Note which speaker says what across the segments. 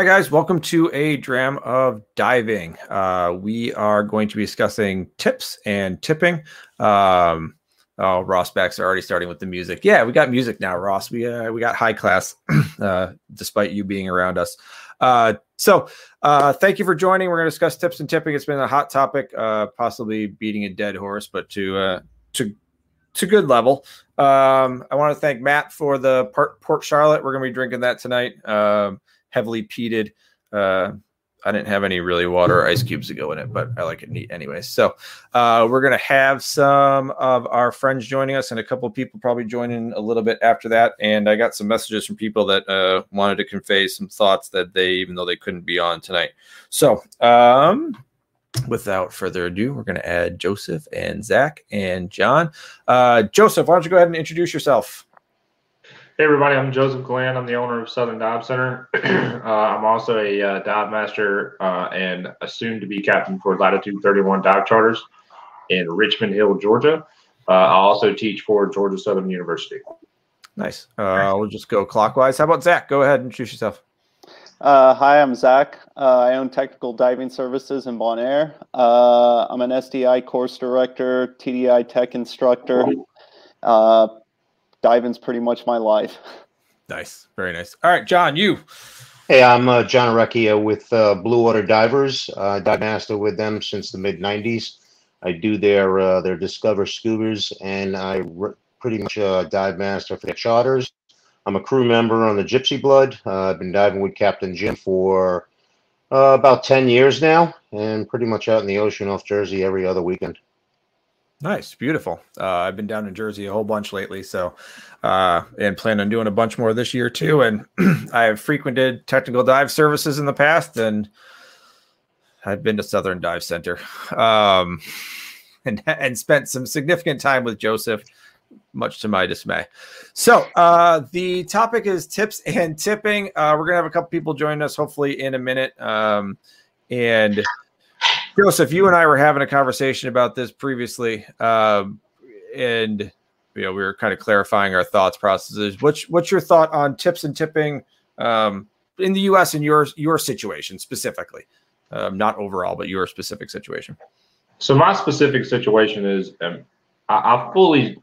Speaker 1: Hi, guys. Welcome to a dram of diving. Uh, we are going to be discussing tips and tipping. Um, oh, Ross Backs are already starting with the music. Yeah, we got music now, Ross. We uh, we got high class, uh, despite you being around us. Uh, so, uh, thank you for joining. We're going to discuss tips and tipping. It's been a hot topic, uh, possibly beating a dead horse, but to uh, to to good level. Um, I want to thank Matt for the Port Charlotte. We're going to be drinking that tonight. Um, heavily peated. Uh, I didn't have any really water or ice cubes to go in it, but I like it neat anyway. So uh, we're gonna have some of our friends joining us, and a couple people probably joining a little bit after that. And I got some messages from people that uh, wanted to convey some thoughts that they, even though they couldn't be on tonight. So um, without further ado, we're gonna add Joseph and Zach and John. Uh, Joseph, why don't you go ahead and introduce yourself?
Speaker 2: Hey everybody, I'm Joseph Glenn. I'm the owner of Southern Dive Center. uh, I'm also a uh, dive master uh, and a soon-to-be captain for Latitude 31 Dive Charters in Richmond Hill, Georgia. Uh, I also teach for Georgia Southern University.
Speaker 1: Nice. Uh, we'll just go clockwise. How about Zach? Go ahead and introduce yourself.
Speaker 3: Uh, hi, I'm Zach. I own Technical Diving Services in Bonaire. I'm an SDI course director, TDI tech instructor diving's pretty much my life.
Speaker 1: Nice, very nice. All right, John, you.
Speaker 4: Hey, I'm uh, John Recchia with uh, Blue Water Divers. Uh, dive master with them since the mid '90s. I do their uh, their Discover Scubas, and I re- pretty much uh, dive master for their charters. I'm a crew member on the Gypsy Blood. Uh, I've been diving with Captain Jim for uh, about 10 years now, and pretty much out in the ocean off Jersey every other weekend.
Speaker 1: Nice, beautiful. Uh, I've been down in Jersey a whole bunch lately, so uh, and plan on doing a bunch more this year too. And I have frequented technical dive services in the past, and I've been to Southern Dive Center, um, and and spent some significant time with Joseph, much to my dismay. So uh, the topic is tips and tipping. Uh, we're gonna have a couple people join us, hopefully in a minute, um, and Joseph, you and I were having a conversation about this previously, um, and you know we were kind of clarifying our thoughts processes. What's what's your thought on tips and tipping um, in the U.S. in your your situation specifically, um, not overall, but your specific situation?
Speaker 2: So my specific situation is um, I, I, fully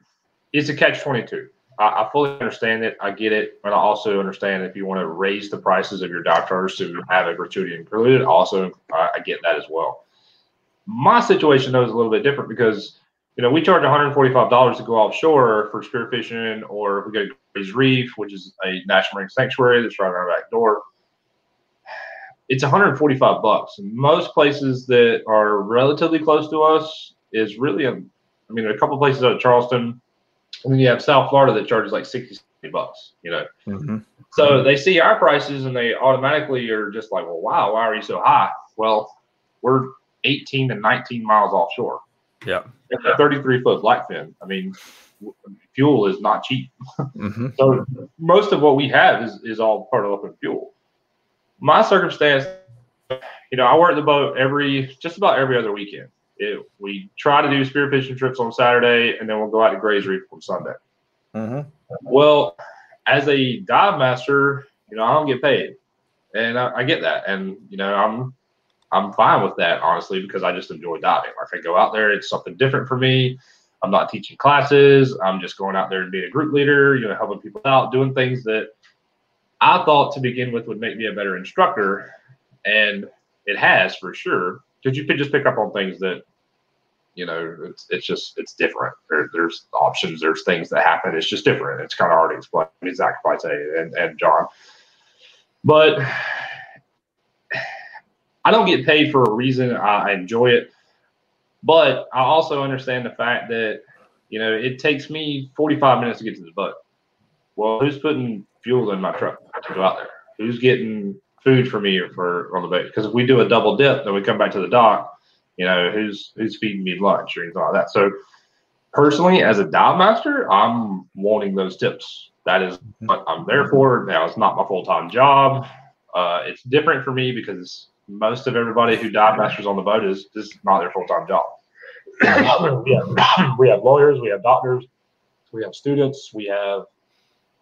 Speaker 2: it's a catch twenty two. I, I, fully understand it. I get it, but I also understand if you want to raise the prices of your doctors to have a gratuity included, also I, I get that as well. My situation though is a little bit different because you know we charge $145 to go offshore for spearfishing, or if we go to Gray's Reef, which is a national marine sanctuary that's right on our back door. It's 145 bucks. Most places that are relatively close to us is really a, I mean, a couple places out of Charleston, and then you have South Florida that charges like 60 bucks, you know. Mm-hmm. So they see our prices and they automatically are just like, well, wow, why are you so high? Well, we're 18 to 19 miles offshore.
Speaker 1: Yeah.
Speaker 2: It's a 33 foot blackfin. I mean, fuel is not cheap. Mm-hmm. so most of what we have is, is all part of open fuel. My circumstance, you know, I work the boat every, just about every other weekend. It, we try to do spearfishing trips on Saturday and then we'll go out to Gray's Reef on Sunday. Mm-hmm. Well, as a dive master, you know, I don't get paid. And I, I get that. And, you know, I'm I'm fine with that, honestly, because I just enjoy diving. Like I go out there, it's something different for me. I'm not teaching classes. I'm just going out there and being a group leader, you know, helping people out, doing things that I thought to begin with would make me a better instructor, and it has for sure. Because you could just pick up on things that, you know, it's, it's just it's different. There, there's options. There's things that happen. It's just different. It's kind of hard to explain. Say and and John, but I don't get paid for a reason. I enjoy it, but I also understand the fact that you know it takes me 45 minutes to get to the boat. Well, who's putting fuel in my truck to go out there? Who's getting food for me or for on the boat? Because if we do a double dip, then we come back to the dock. You know, who's who's feeding me lunch or anything like that. So personally, as a dive master, I'm wanting those tips. That is what I'm there for. Now, it's not my full time job. Uh, it's different for me because most of everybody who dive masters on the boat is this is not their full time job. we, have, we have lawyers, we have doctors, we have students, we have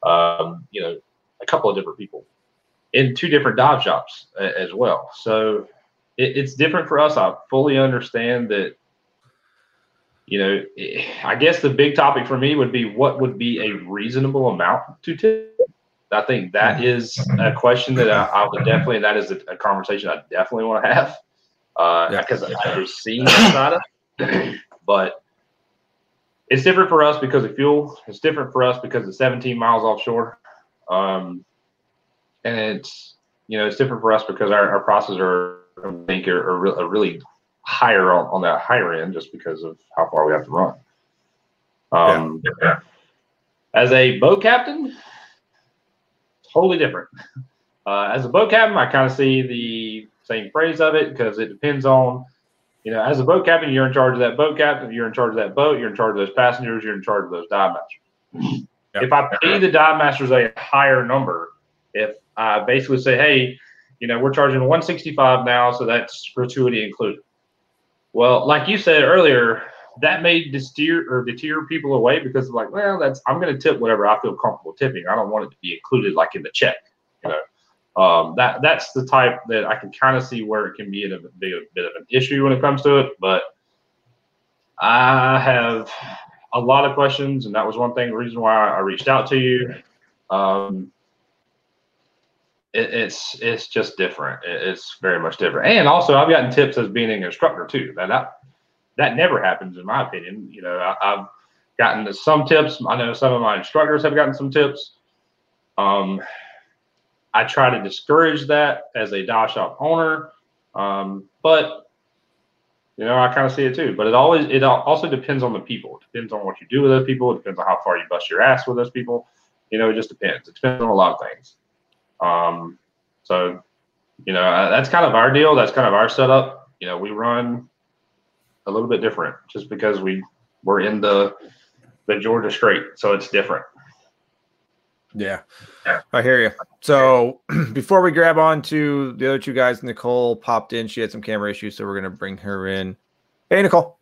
Speaker 2: um, you know, a couple of different people in two different dive shops as well. So it, it's different for us. I fully understand that. You know, I guess the big topic for me would be what would be a reasonable amount to tip. I think that is a question that I, I would definitely, that is a, a, conversation I definitely want to have because uh, yeah. I've never seen that side of it. But it's different for us because of fuel. It's different for us because it's 17 miles offshore. Um, and it's, you know, it's different for us because our, our processes are, I think, are, are, are really higher on, on, that higher end just because of how far we have to run. Um, yeah. As a boat captain, totally different. Uh, as a boat captain, I kind of see the same phrase of it because it depends on you know, as a boat captain, you're in charge of that boat captain. You're in charge of that boat. You're in charge of those passengers. You're in charge of those dive masters. Yep. If I pay the dive masters a higher number, if I basically say, hey, you know, we're charging 165 now, so that's gratuity included. Well, like you said earlier, that may deter or deter people away because like, well, that's I'm going to tip whatever I feel comfortable tipping. I don't want it to be included like in the check, you know um, that that's the type that I can kind of see where it can be a bit, a bit of an issue when it comes to it. But I have a lot of questions, and that was one thing, the reason why I reached out to you. Um, it, it's it's just different. It, it's very much different. And also, I've gotten tips as being an instructor too. That that, that never happens, in my opinion. You know, I, have gotten some tips. I know some of my instructors have gotten some tips. Um, I try to discourage that as a dive shop owner, um, but you know I kind of see it too. But it always it also depends on the people. It depends on what you do with those people. It depends on how far you bust your ass with those people. You know, it just depends. It depends on a lot of things. Um, so you know that's kind of our deal. That's kind of our setup. You know, we run a little bit different just because we we're in the the Georgia Strait, so it's different.
Speaker 1: Yeah, I hear you. So before we grab on to the other two guys, Nicole popped in. She had some camera issues, so we're gonna bring her in. Hey, Nicole.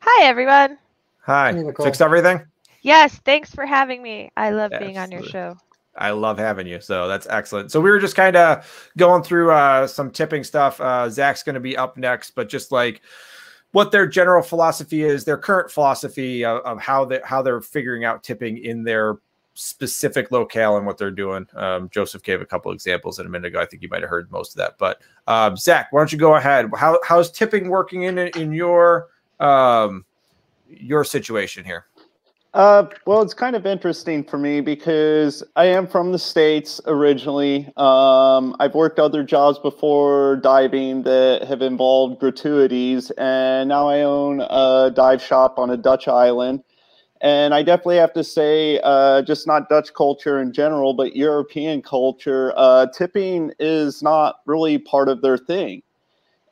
Speaker 5: Hi, everyone.
Speaker 1: Hi. Hey, Fixed everything?
Speaker 5: Yes. Thanks for having me. I love yes. being on your show.
Speaker 1: I love having you. So that's excellent. So we were just kind of going through uh, some tipping stuff. Uh, Zach's going to be up next, but just like what their general philosophy is, their current philosophy of, of how they how they're figuring out tipping in their specific locale and what they're doing. Um, Joseph gave a couple examples in a minute ago. I think you might have heard most of that. But um, Zach, why don't you go ahead? How, how's tipping working in in your um, your situation here?
Speaker 3: Uh, well, it's kind of interesting for me because I am from the states originally. Um, I've worked other jobs before diving that have involved gratuities, and now I own a dive shop on a Dutch island. And I definitely have to say, uh, just not Dutch culture in general, but European culture, uh, tipping is not really part of their thing.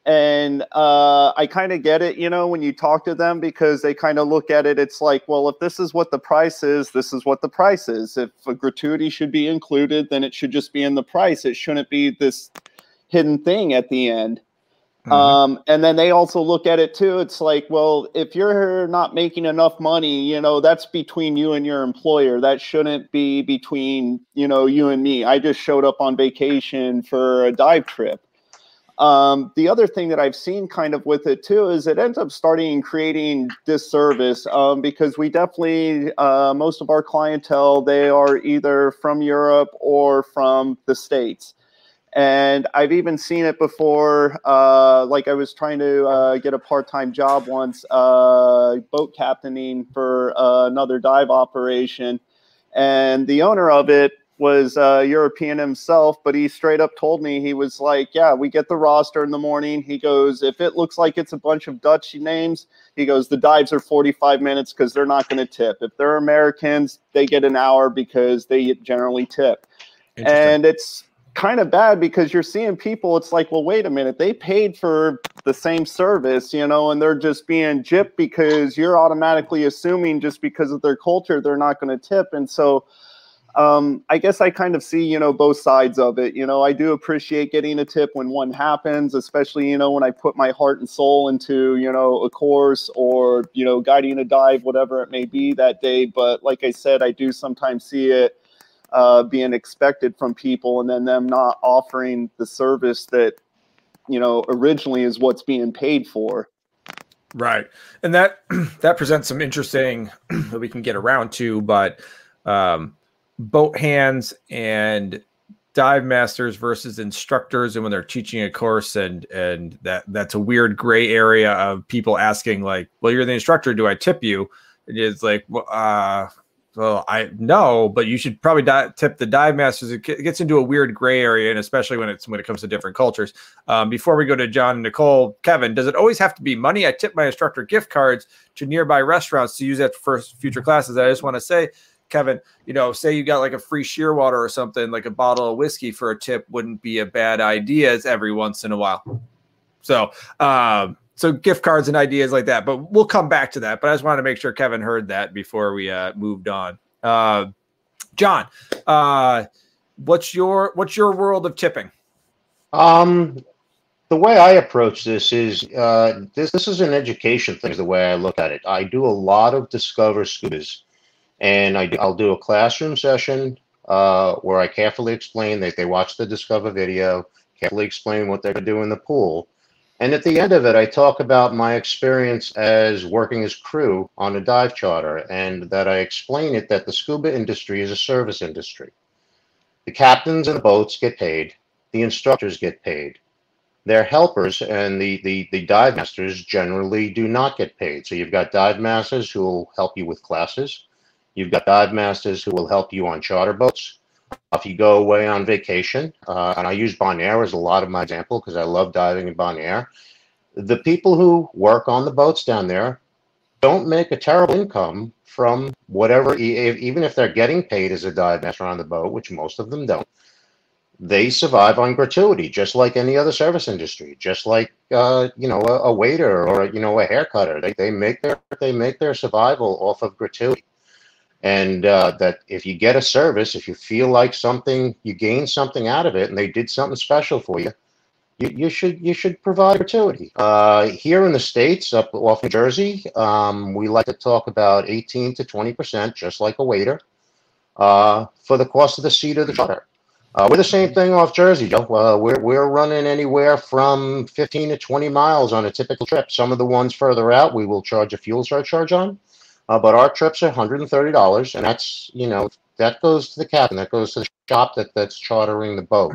Speaker 3: And uh, I kind of get it, you know, when you talk to them because they kind of look at it, it's like, well, if this is what the price is, this is what the price is. If a gratuity should be included, then it should just be in the price. It shouldn't be this hidden thing at the end. Mm-hmm. Um, and then they also look at it too. It's like, well, if you're not making enough money, you know, that's between you and your employer. That shouldn't be between, you know, you and me. I just showed up on vacation for a dive trip. Um, the other thing that I've seen kind of with it too is it ends up starting creating disservice um, because we definitely, uh, most of our clientele, they are either from Europe or from the States. And I've even seen it before. Uh, like I was trying to uh, get a part-time job once, uh, boat captaining for uh, another dive operation, and the owner of it was uh, European himself, but he straight up told me he was like, "Yeah, we get the roster in the morning." He goes, "If it looks like it's a bunch of Dutch names, he goes, the dives are 45 minutes because they're not going to tip. If they're Americans, they get an hour because they generally tip." And it's kind of bad because you're seeing people it's like well wait a minute they paid for the same service you know and they're just being gypped because you're automatically assuming just because of their culture they're not going to tip and so um, i guess i kind of see you know both sides of it. You know i do appreciate getting a tip when one happens especially you know when i put my heart and soul into you know a course or you know guiding a dive whatever it may be that day. But like i said i do sometimes see it uh, being expected from people and then them not offering the service that you know originally is what's being paid for.
Speaker 1: Right. And that that presents some interesting that we can get around to but um, boat hands and dive masters versus instructors and when they're teaching a course and and that that's a weird gray area of people asking like well you're the instructor do i tip you and it's like well, uh well, I know, but you should probably tip the dive masters. It gets into a weird gray area, and especially when it's when it comes to different cultures. Um, before we go to John, Nicole, Kevin, does it always have to be money? I tip my instructor gift cards to nearby restaurants to use that for future classes. I just want to say, Kevin, you know, say you got like a free Shearwater or something, like a bottle of whiskey for a tip wouldn't be a bad idea every once in a while. So, um, so gift cards and ideas like that. But we'll come back to that. But I just wanted to make sure Kevin heard that before we uh, moved on. Uh, John, uh, what's your what's your world of tipping?
Speaker 4: Um, the way I approach this is uh, this this is an education thing. Is the way I look at it. I do a lot of discover scubas, and I I'll do a classroom session uh, where I carefully explain that they watch the discover video, carefully explain what they're going to do in the pool and at the end of it, I talk about my experience as working as crew on a dive charter, and that I explain it that the scuba industry is a service industry. The captains and the boats get paid, the instructors get paid. Their helpers and the, the, the dive masters generally do not get paid. So you've got dive masters who will help you with classes. You've got dive masters who will help you on charter boats. If you go away on vacation, uh, and I use Bonaire as a lot of my example because I love diving in Bonaire, the people who work on the boats down there don't make a terrible income from whatever, even if they're getting paid as a dive master on the boat, which most of them don't. They survive on gratuity, just like any other service industry, just like uh, you know a, a waiter or you know a hair cutter. They, they make their they make their survival off of gratuity and uh, that if you get a service, if you feel like something, you gain something out of it, and they did something special for you, you, you should you should provide gratuity. Uh, here in the states, up off New Jersey, um, we like to talk about 18 to 20 percent, just like a waiter, uh, for the cost of the seat of the charter. Uh, we're the same thing off Jersey, Joe. Uh, we're we're running anywhere from 15 to 20 miles on a typical trip. Some of the ones further out, we will charge a fuel surcharge on. Uh, but our trips are $130, and that's, you know, that goes to the captain, that goes to the shop that, that's chartering the boat.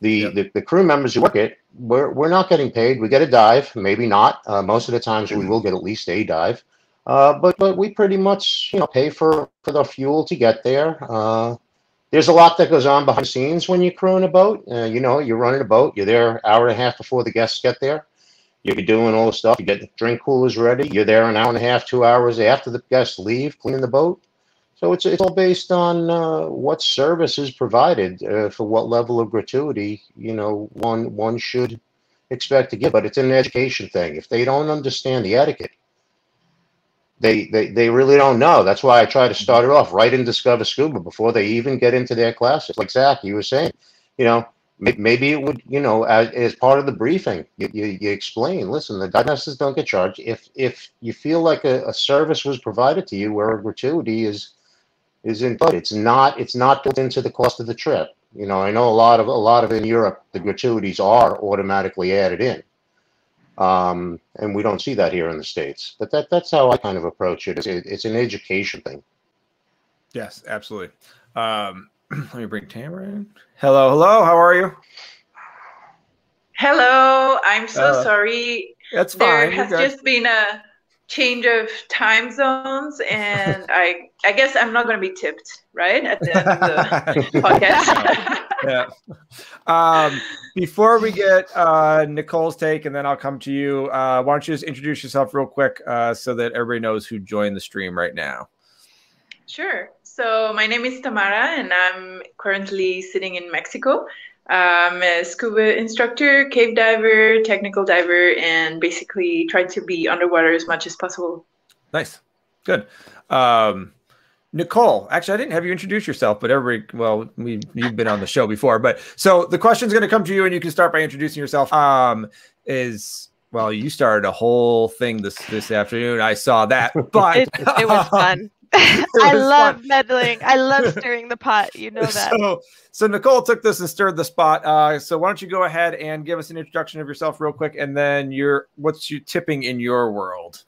Speaker 4: The, yep. the, the, crew members who work it, we're, we're not getting paid. We get a dive, maybe not. Uh, most of the times we will get at least a dive. Uh, but but we pretty much you know pay for for the fuel to get there. Uh, there's a lot that goes on behind the scenes when you're crewing a boat. Uh, you know, you're running a boat. You're there hour and a half before the guests get there. You're doing all the stuff. You get the drink coolers ready. You're there an hour and a half, two hours after the guests leave, cleaning the boat. So it's it's all based on uh, what service is provided uh, for what level of gratuity you know one one should expect to get. But it's an education thing. If they don't understand the etiquette, they, they they really don't know. That's why I try to start it off right in Discover Scuba before they even get into their classes. Like Zach, you were saying, you know, maybe it would you know as, as part of the briefing you, you, you, explain listen the diagnostics don't get charged if if you feel like a, a, service was provided to you where a gratuity is is input it's not it's not built into the cost of the trip You know, I know a lot of a lot of in Europe the gratuities are automatically added in, um, and we don't see that here in the states. But that that's how I kind of approach it. It's, it's an education thing.
Speaker 1: Yes, absolutely. Um, let me bring Tamara in. Hello, hello. How are you?
Speaker 6: Hello. I'm so uh, sorry.
Speaker 1: That's
Speaker 6: fine. There has just been a change of time zones and i i guess i'm not going to be tipped right at the end of the podcast
Speaker 1: yeah um, before we get uh, nicole's take and then i'll come to you uh, why don't you just introduce yourself real quick uh, so that everybody knows who joined the stream right now
Speaker 6: sure so my name is tamara and i'm currently sitting in mexico I'm a scuba instructor, cave diver, technical diver, and basically try to be underwater as much as possible.
Speaker 1: Nice. Good. Um, Nicole, actually, I didn't have you introduce yourself, but everybody, well, we you've been on the show before, but so the question's going to come to you, and you can start by introducing yourself. Um, is well, you started a whole thing this this afternoon. I saw that, but
Speaker 5: it, it was fun. I love fun. meddling. I love stirring the pot. You know that.
Speaker 1: So, so Nicole took this and stirred the spot. Uh, so why don't you go ahead and give us an introduction of yourself real quick, and then your what's you tipping in your world?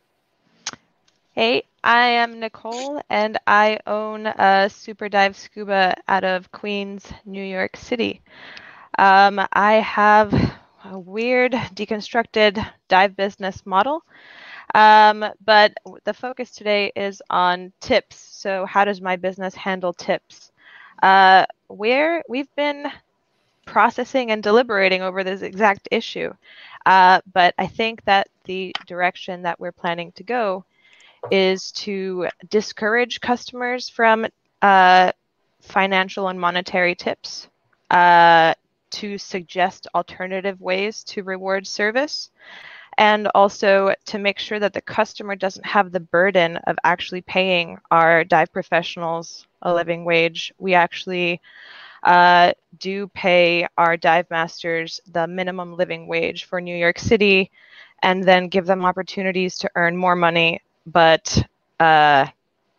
Speaker 5: Hey, I am Nicole, and I own a Super Dive Scuba out of Queens, New York City. Um, I have a weird deconstructed dive business model um, but the focus today is on tips. So, how does my business handle tips? Uh, where we've been processing and deliberating over this exact issue. Uh, but I think that the direction that we're planning to go is to discourage customers from uh, financial and monetary tips, uh, to suggest alternative ways to reward service, and also to make sure that the customer doesn't have the burden of actually paying our dive professionals a living wage. We actually uh, do pay our dive masters the minimum living wage for New York City and then give them opportunities to earn more money. But uh,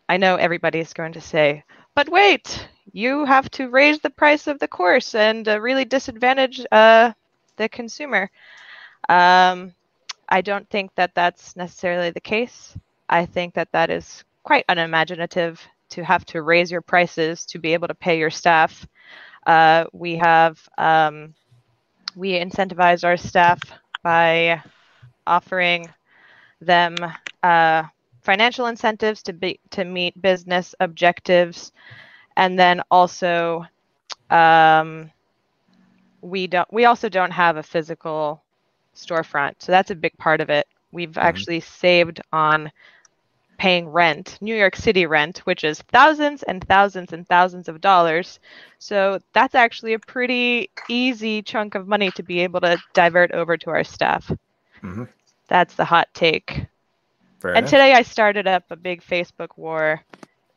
Speaker 5: I know everybody's going to say, but wait, you have to raise the price of the course and uh, really disadvantage uh, the consumer. Um, I don't think that that's necessarily the case. I think that that is quite unimaginative to have to raise your prices to be able to pay your staff. Uh, we have um, we incentivize our staff by offering them uh, financial incentives to be to meet business objectives, and then also um, we don't we also don't have a physical storefront. So that's a big part of it. We've mm-hmm. actually saved on paying rent, New York City rent, which is thousands and thousands and thousands of dollars. So that's actually a pretty easy chunk of money to be able to divert over to our staff. Mm-hmm. That's the hot take. Fair and enough. today I started up a big Facebook war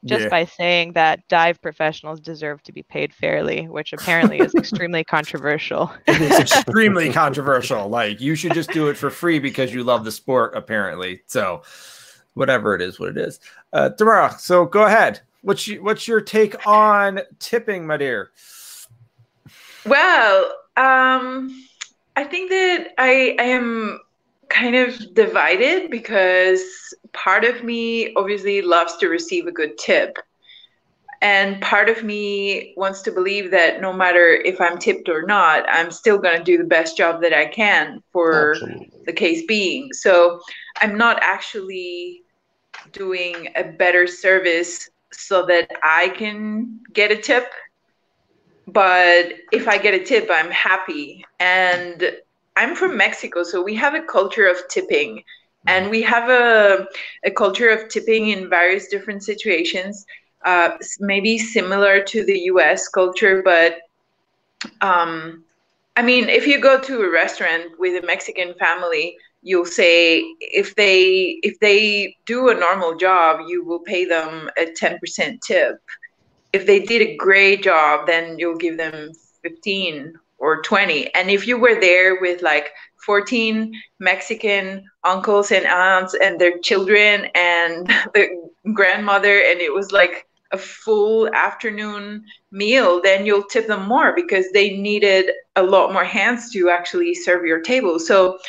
Speaker 5: just yeah. by saying that dive professionals deserve to be paid fairly, which apparently is extremely controversial.
Speaker 1: it is extremely controversial. Like you should just do it for free because you love the sport, apparently. So whatever it is, what it is. Uh Tamara, so go ahead. What's you, what's your take on tipping, my dear?
Speaker 6: Well, um I think that I I am kind of divided because part of me obviously loves to receive a good tip. And part of me wants to believe that no matter if I'm tipped or not, I'm still going to do the best job that I can for Absolutely. the case being. So I'm not actually doing a better service so that I can get a tip. But if I get a tip, I'm happy. And I'm from Mexico, so we have a culture of tipping. And we have a, a culture of tipping in various different situations, uh, maybe similar to the US culture, but um, I mean, if you go to a restaurant with a Mexican family, you'll say if they if they do a normal job, you will pay them a 10% tip. If they did a great job, then you'll give them 15 or 20 and if you were there with like 14 mexican uncles and aunts and their children and the grandmother and it was like a full afternoon meal, then you'll tip them more because they needed a lot more hands to actually serve your table. So,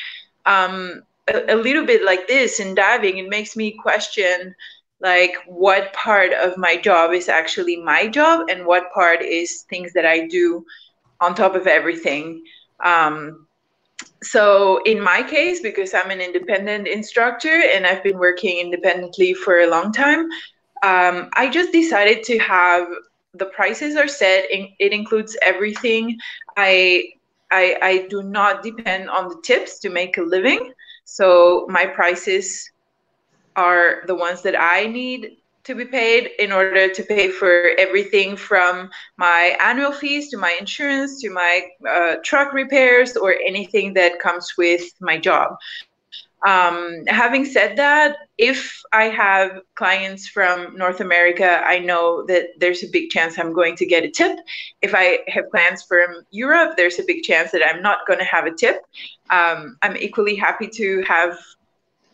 Speaker 6: um, a, a little bit like this in diving, it makes me question like what part of my job is actually my job and what part is things that I do on top of everything. Um, so in my case, because I'm an independent instructor and I've been working independently for a long time, um, I just decided to have the prices are set. It includes everything. I, I I do not depend on the tips to make a living. So my prices are the ones that I need to be paid in order to pay for everything from my annual fees to my insurance to my uh, truck repairs or anything that comes with my job. Um, having said that, if I have clients from North America, I know that there's a big chance I'm going to get a tip. If I have clients from Europe, there's a big chance that I'm not going to have a tip. Um, I'm equally happy to have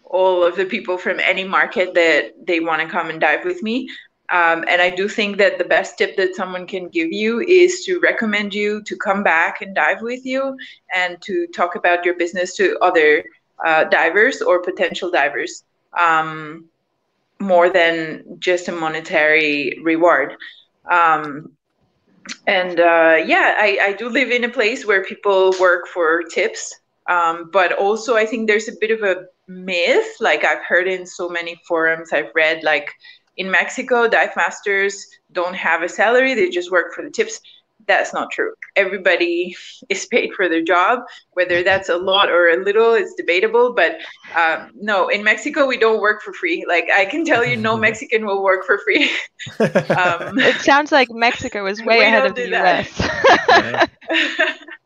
Speaker 6: all of the people from any market that they want to come and dive with me. Um, and I do think that the best tip that someone can give you is to recommend you to come back and dive with you and to talk about your business to other uh, divers or potential divers um, more than just a monetary reward. Um, and uh, yeah, I, I do live in a place where people work for tips. Um, but also, I think there's a bit of a myth like i've heard in so many forums i've read like in mexico dive masters don't have a salary they just work for the tips. That's not true. Everybody is paid for their job whether that's a lot or a little it's debatable but um, no in mexico we don't work for free. Like i can tell you no mexican will work for free.
Speaker 5: Um, it sounds like mexico is way ahead of the
Speaker 1: us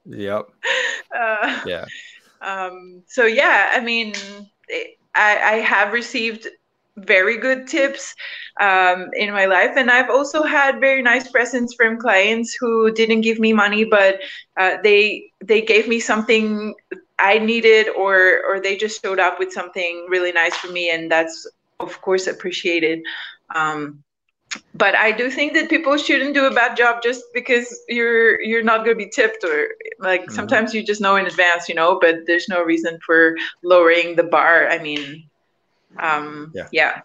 Speaker 1: yep. Uh, yeah
Speaker 6: um, so yeah, I mean, I, I have received very good tips um, in my life and i've also had very nice presents from clients who didn't give me money but uh, they they gave me something i needed or or they just showed up with something really nice for me and that's of course appreciated. Um, but I do think that people shouldn't do a bad job just because you're you're not going to be tipped or like mm-hmm. sometimes you just know in advance, you know. But there's no reason for lowering the bar. I mean, um, yeah, yeah,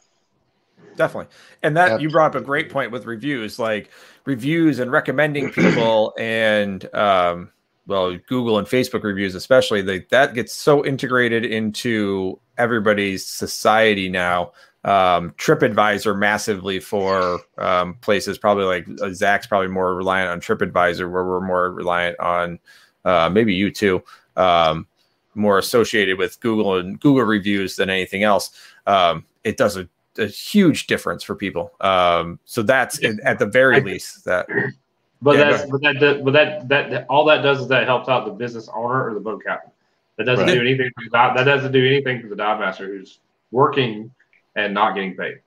Speaker 1: definitely. And that you brought up a great point with reviews, like reviews and recommending people and um, well, Google and Facebook reviews, especially. They, that gets so integrated into everybody's society now um, TripAdvisor massively for um, places. Probably like uh, Zach's probably more reliant on TripAdvisor, where we're more reliant on uh, maybe you too, um, more associated with Google and Google reviews than anything else. Um, it does a, a, huge difference for people. Um, so that's at the very least that.
Speaker 2: But yeah, that's but that but that, that that all that does is that helps out the business owner or the boat captain. That doesn't right. do anything. For the, that doesn't do anything for the dive master who's working and not getting paid.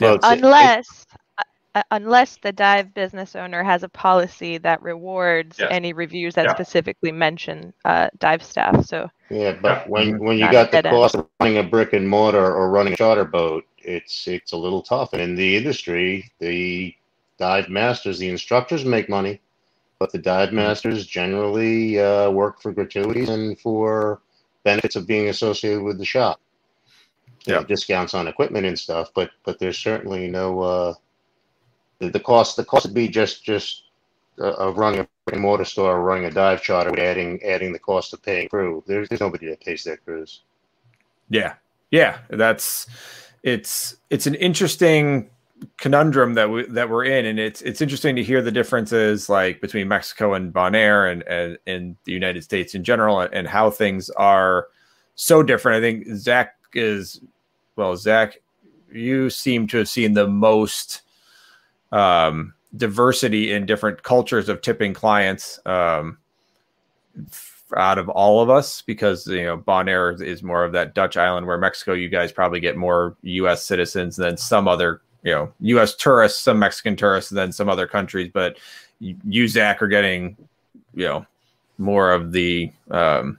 Speaker 5: Well, unless uh, uh, unless the dive business owner has a policy that rewards yes. any reviews that yeah. specifically mention uh, dive staff. So
Speaker 4: yeah, but when when you got the cost end. of running a brick and mortar or running a charter boat, it's it's a little tough. And in the industry, the dive masters, the instructors make money, but the dive masters generally uh, work for gratuities and for benefits of being associated with the shop yeah. Know, discounts on equipment and stuff, but but there's certainly no uh, the, the cost the cost would be just just uh, of running a brick and mortar store or running a dive charter adding adding the cost of paying crew. There's there's nobody that pays their crews.
Speaker 1: Yeah, yeah, that's it's it's an interesting conundrum that we that we're in, and it's it's interesting to hear the differences like between Mexico and Bonaire and and, and the United States in general, and, and how things are so different. I think Zach is well, Zach, you seem to have seen the most um, diversity in different cultures of tipping clients um, out of all of us because you know Bonaire is more of that Dutch island where Mexico you guys probably get more U.S. citizens than some other you know U.S. tourists, some Mexican tourists, than some other countries. But you, Zach, are getting you know more of the um,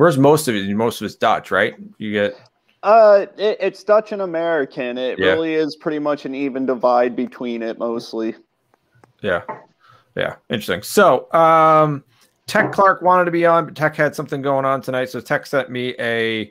Speaker 1: where's most of it? Most of it's Dutch, right? You get
Speaker 3: Uh, it, it's Dutch and American. It
Speaker 1: Yeah.
Speaker 3: really is pretty much an even divide between it mostly.
Speaker 1: Yeah. Yeah. Interesting. So, um, Tech Clark wanted to be on, but Tech had something going on tonight. So Tech sent me a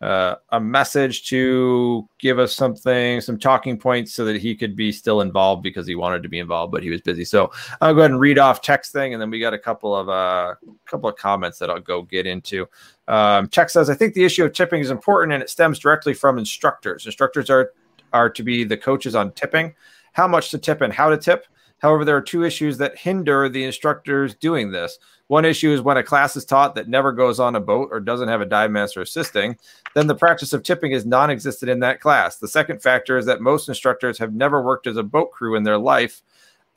Speaker 1: uh, a message to give us something, some talking points, so that he could be still involved because he wanted to be involved, but he was busy. So I'll go ahead and read off Tech's thing, and then we got a couple of uh, couple of comments that I'll go get into. Um, Tech says, "I think the issue of tipping is important, and it stems directly from instructors. Instructors are are to be the coaches on tipping, how much to tip and how to tip." However, there are two issues that hinder the instructors doing this. One issue is when a class is taught that never goes on a boat or doesn't have a dive master assisting, then the practice of tipping is non existent in that class. The second factor is that most instructors have never worked as a boat crew in their life,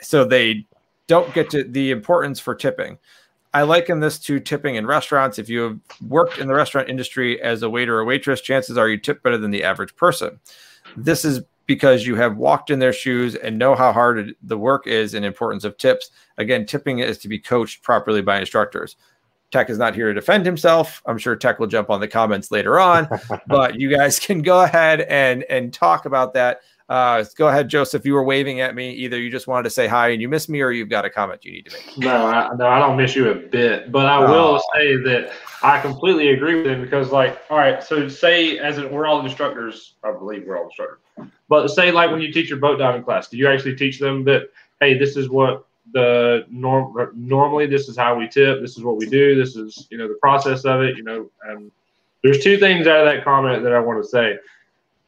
Speaker 1: so they don't get to the importance for tipping. I liken this to tipping in restaurants. If you have worked in the restaurant industry as a waiter or waitress, chances are you tip better than the average person. This is because you have walked in their shoes and know how hard it, the work is and importance of tips. Again, tipping is to be coached properly by instructors. Tech is not here to defend himself. I'm sure Tech will jump on the comments later on, but you guys can go ahead and and talk about that. Uh, go ahead, Joseph. You were waving at me. Either you just wanted to say hi and you missed me, or you've got a comment you need to make.
Speaker 2: No, I, no, I don't miss you a bit, but I will
Speaker 1: Oh.
Speaker 2: say that I completely agree with him because, like, all right, so say as in, we're all instructors, I believe we're all instructors, but say like when you teach your boat diving class, do you actually teach them that hey, this is what the norm normally this is how we tip, this is what we do, this is you know the process of it, you know, and there's two things out of that comment that I want to say.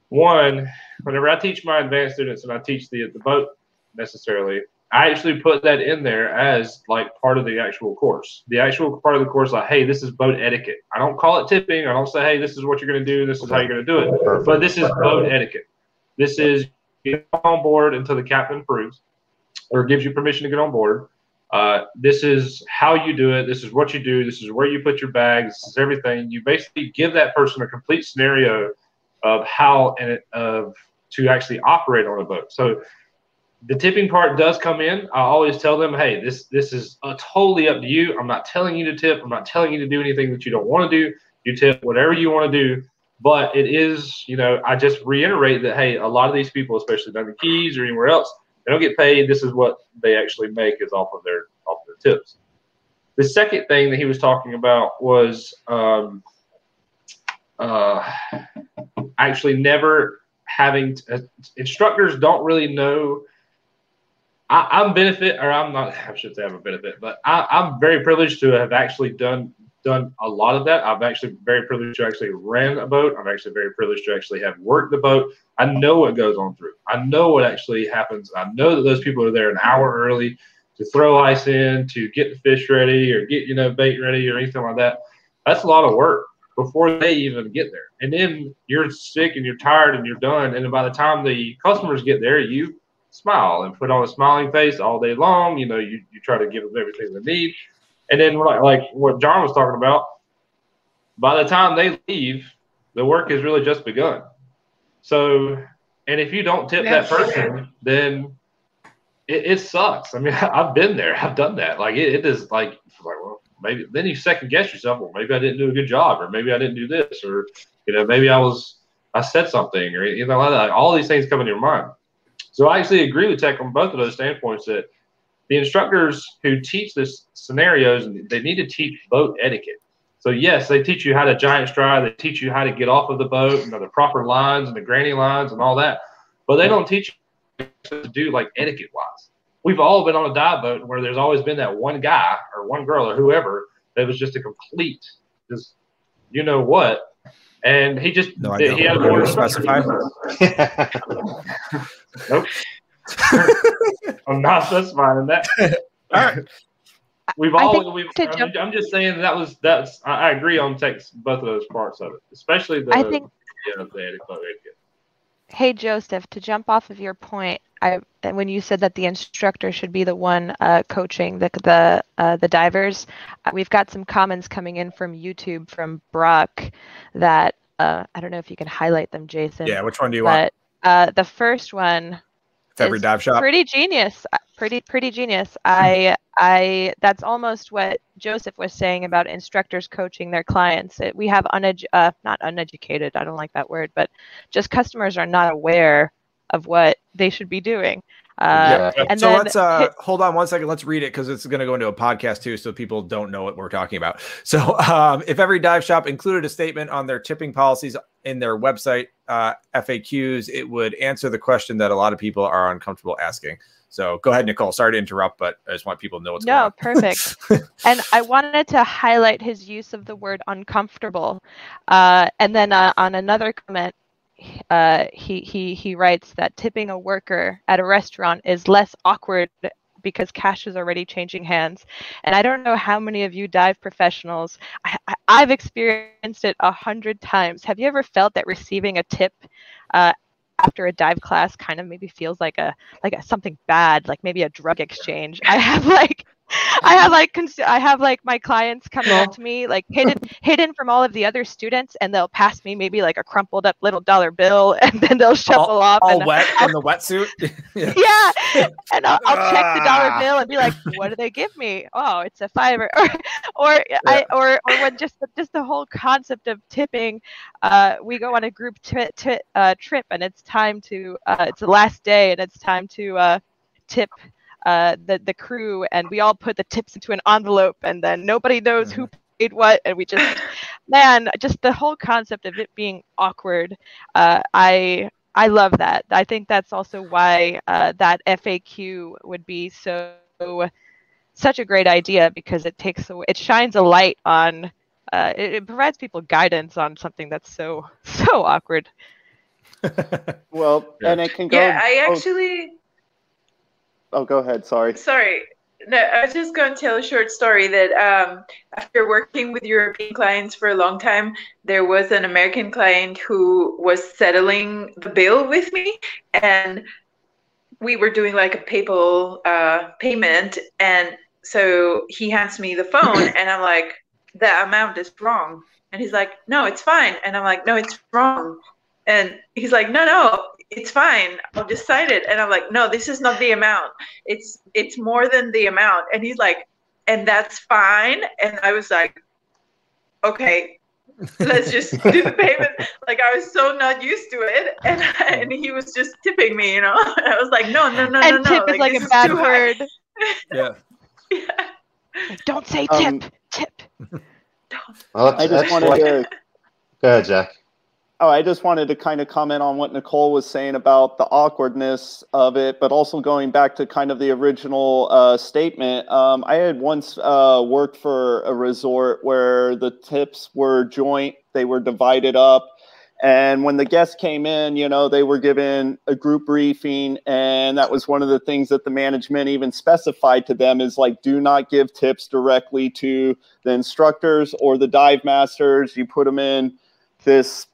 Speaker 2: One, whenever I teach my advanced students and I teach the the boat necessarily, I actually put that in there as like part of the actual course. The actual part of the course, like, hey, this is boat etiquette. I don't call it tipping. I don't say, hey, this is what you're going to do. This is how you're going to do it.
Speaker 4: Perfect.
Speaker 2: But this is boat etiquette. This is get on board until the captain approves or gives you permission to get on board. Uh, this is how you do it. This is what you do. This is where you put your bags. This is everything. You basically give that person a complete scenario of how and it, of to actually operate on a boat. So the tipping part does come in. I always tell them, hey, this this is uh, totally up to you. I'm not telling you to tip. I'm not telling you to do anything that you don't want to do. You tip whatever you want to do. But it is, you know, I just reiterate that, hey, a lot of these people, especially down the Keys or anywhere else, they don't get paid. This is what they actually make is off of their off their tips. The second thing that he was talking about was um, uh, actually never having uh, instructors don't really know. I, I'm benefit, or I'm not. I should say I'm a benefit, but I, I'm very privileged to have actually done done a lot of that. I'm actually very privileged to actually ran a boat. I'm actually very privileged to actually have worked the boat. I know what goes on through. I know what actually happens. I know that those people are there an hour early to throw ice in, to get the fish ready, or get you know bait ready, or anything like that. That's a lot of work before they even get there. And then you're sick and you're tired and you're done. And then by the time the customers get there, you smile and put on a smiling face all day long. You know, you, you try to give them everything they need. And then like, like what John was talking about, by the time they leave, the work has really just begun. So, and if you don't tip that person, then it, it sucks. I mean, I've been there. I've done that. Like it, it is like, like well, maybe then you second guess yourself. Well, maybe I didn't do a good job, or maybe I didn't do this, or you know, maybe I was I said something, or you know, all these things come in your mind. So I actually agree with Tech on both of those standpoints that the instructors who teach this scenarios they need to teach boat etiquette. So yes, they teach you how to giant stride. They teach you how to get off of the boat, you know, the proper lines and the granny lines and all that. But they don't teach you to do like etiquette wise. We've all been on a dive boat where there's always been that one guy or one girl or whoever that was just a complete, just you know what, and he just
Speaker 1: No, I
Speaker 2: he
Speaker 1: don't.
Speaker 2: had
Speaker 1: Can you
Speaker 2: more
Speaker 1: specify?
Speaker 2: Nope. I'm not specifying that.
Speaker 1: All right.
Speaker 2: We've all.
Speaker 5: think
Speaker 2: We've, I'm,
Speaker 5: jump-
Speaker 2: I'm just saying that was that's. I, I agree on Tech's both of those parts of it, especially the.
Speaker 5: I think-
Speaker 2: Yeah, the etiquette. etiquette.
Speaker 5: Hey Joseph, to jump off of your point, I when you said that the instructor should be the one uh, coaching the the uh, the divers, uh, we've got some comments coming in from YouTube from Brock that uh, I don't know if you can highlight them, Jason.
Speaker 1: Yeah. Which one do you want?
Speaker 5: but uh, the first one
Speaker 1: February
Speaker 5: is
Speaker 1: Dive Shop.
Speaker 5: pretty genius. I- pretty pretty genius. I I that's almost what Joseph was saying about instructors coaching their clients. It, we have uned uh, not uneducated. I don't like that word, but just customers are not aware of what they should be doing. Uh,
Speaker 1: yeah.
Speaker 5: and
Speaker 1: so
Speaker 5: then
Speaker 1: let's uh,
Speaker 5: hit-
Speaker 1: hold on one second. Let's read it because it's going to go into a podcast too, so people don't know what we're talking about. So, um, if every dive shop included a statement on their tipping policies in their website uh, FAQs, it would answer the question that a lot of people are uncomfortable asking. So, go ahead, Nicole. Sorry to interrupt, but I just want people to know what's
Speaker 5: no,
Speaker 1: going on.
Speaker 5: No, perfect. and I wanted to highlight his use of the word uncomfortable. Uh, and then uh, on another comment, uh, he, he, he writes that tipping a worker at a restaurant is less awkward because cash is already changing hands. And I don't know how many of you dive professionals, I, I, I've experienced it a hundred times. Have you ever felt that receiving a tip uh, after a dive class kind of maybe feels like a like a, something bad, like maybe a drug exchange? I have like I have like cons- I have like my clients coming up to me like hidden hidden from all of the other students, and they'll pass me maybe like a crumpled up little dollar bill, and then they'll shuffle off.
Speaker 1: All
Speaker 5: and
Speaker 1: wet in the wetsuit. yeah.
Speaker 5: yeah, and I'll, I'll check the dollar
Speaker 1: Ah.
Speaker 5: bill and be like, "What do they give me? Oh, it's a fiver." Or, or I, or, or when just just the whole concept of tipping, uh, we go on a group tri- tri- uh, trip and it's time to uh, it's the last day and it's time to uh, tip uh, the the crew and we all put the tips into an envelope and then nobody knows who paid what and we just man just the whole concept of it being awkward uh, I I love that. I think that's also why uh, that FAQ would be so such a great idea because it takes away, it shines a light on uh, it, it provides people guidance on something that's so so awkward.
Speaker 3: Well,
Speaker 1: Yeah.
Speaker 3: and it can go.
Speaker 6: Yeah, I
Speaker 3: oh,
Speaker 6: actually
Speaker 3: oh, go ahead. Sorry.
Speaker 6: Sorry. No, I was just going to tell a short story that um, after working with European clients for a long time, there was an American client who was settling the bill with me, and we were doing like a PayPal uh, payment, and so he hands me the phone, and I'm like, "The amount is wrong," and he's like, "No, it's fine," and I'm like, "No, it's wrong," and he's like, "No, no, it's fine. I'll just sign it. And I'm like, no, this is not the amount. It's it's more than the amount. And he's like, and that's fine. And I was like, okay, let's just do the payment. Like I was so not used to it, and and he was just tipping me. You know, I was like, no, no, no,
Speaker 5: and
Speaker 6: no, no.
Speaker 5: tip is like
Speaker 6: this
Speaker 5: a bad
Speaker 6: too
Speaker 5: word.
Speaker 1: yeah.
Speaker 6: Yeah.
Speaker 5: Don't say
Speaker 3: Um,
Speaker 5: tip. Tip.
Speaker 4: Well,
Speaker 3: I just
Speaker 4: that's
Speaker 3: wanted
Speaker 4: like-
Speaker 3: to.
Speaker 4: Go ahead, Zach.
Speaker 3: Oh, I just wanted to kind of comment on what Nicole was saying about the awkwardness of it, but also going back to kind of the original uh, statement. Um, I had once uh, worked for a resort where the tips were joint, they were divided up. And when the guests came in, you know, they were given a group briefing. And that was one of the things that the management even specified to them is like, do not give tips directly to the instructors or the dive masters. You put them in this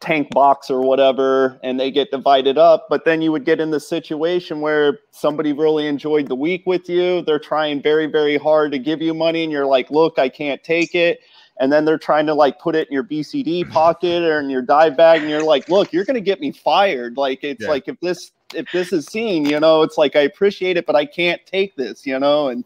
Speaker 3: tank box or whatever and they get divided up. But then you would get in the situation where somebody really enjoyed the week with you. They're trying very very hard to give you money and you're like look i can't take it. And then they're trying to like put it in your bcd pocket or in your dive bag and you're like look you're going to get me fired. Like it's
Speaker 1: Yeah.
Speaker 3: like if this if this is seen you know it's like i appreciate it but i can't take this you know? And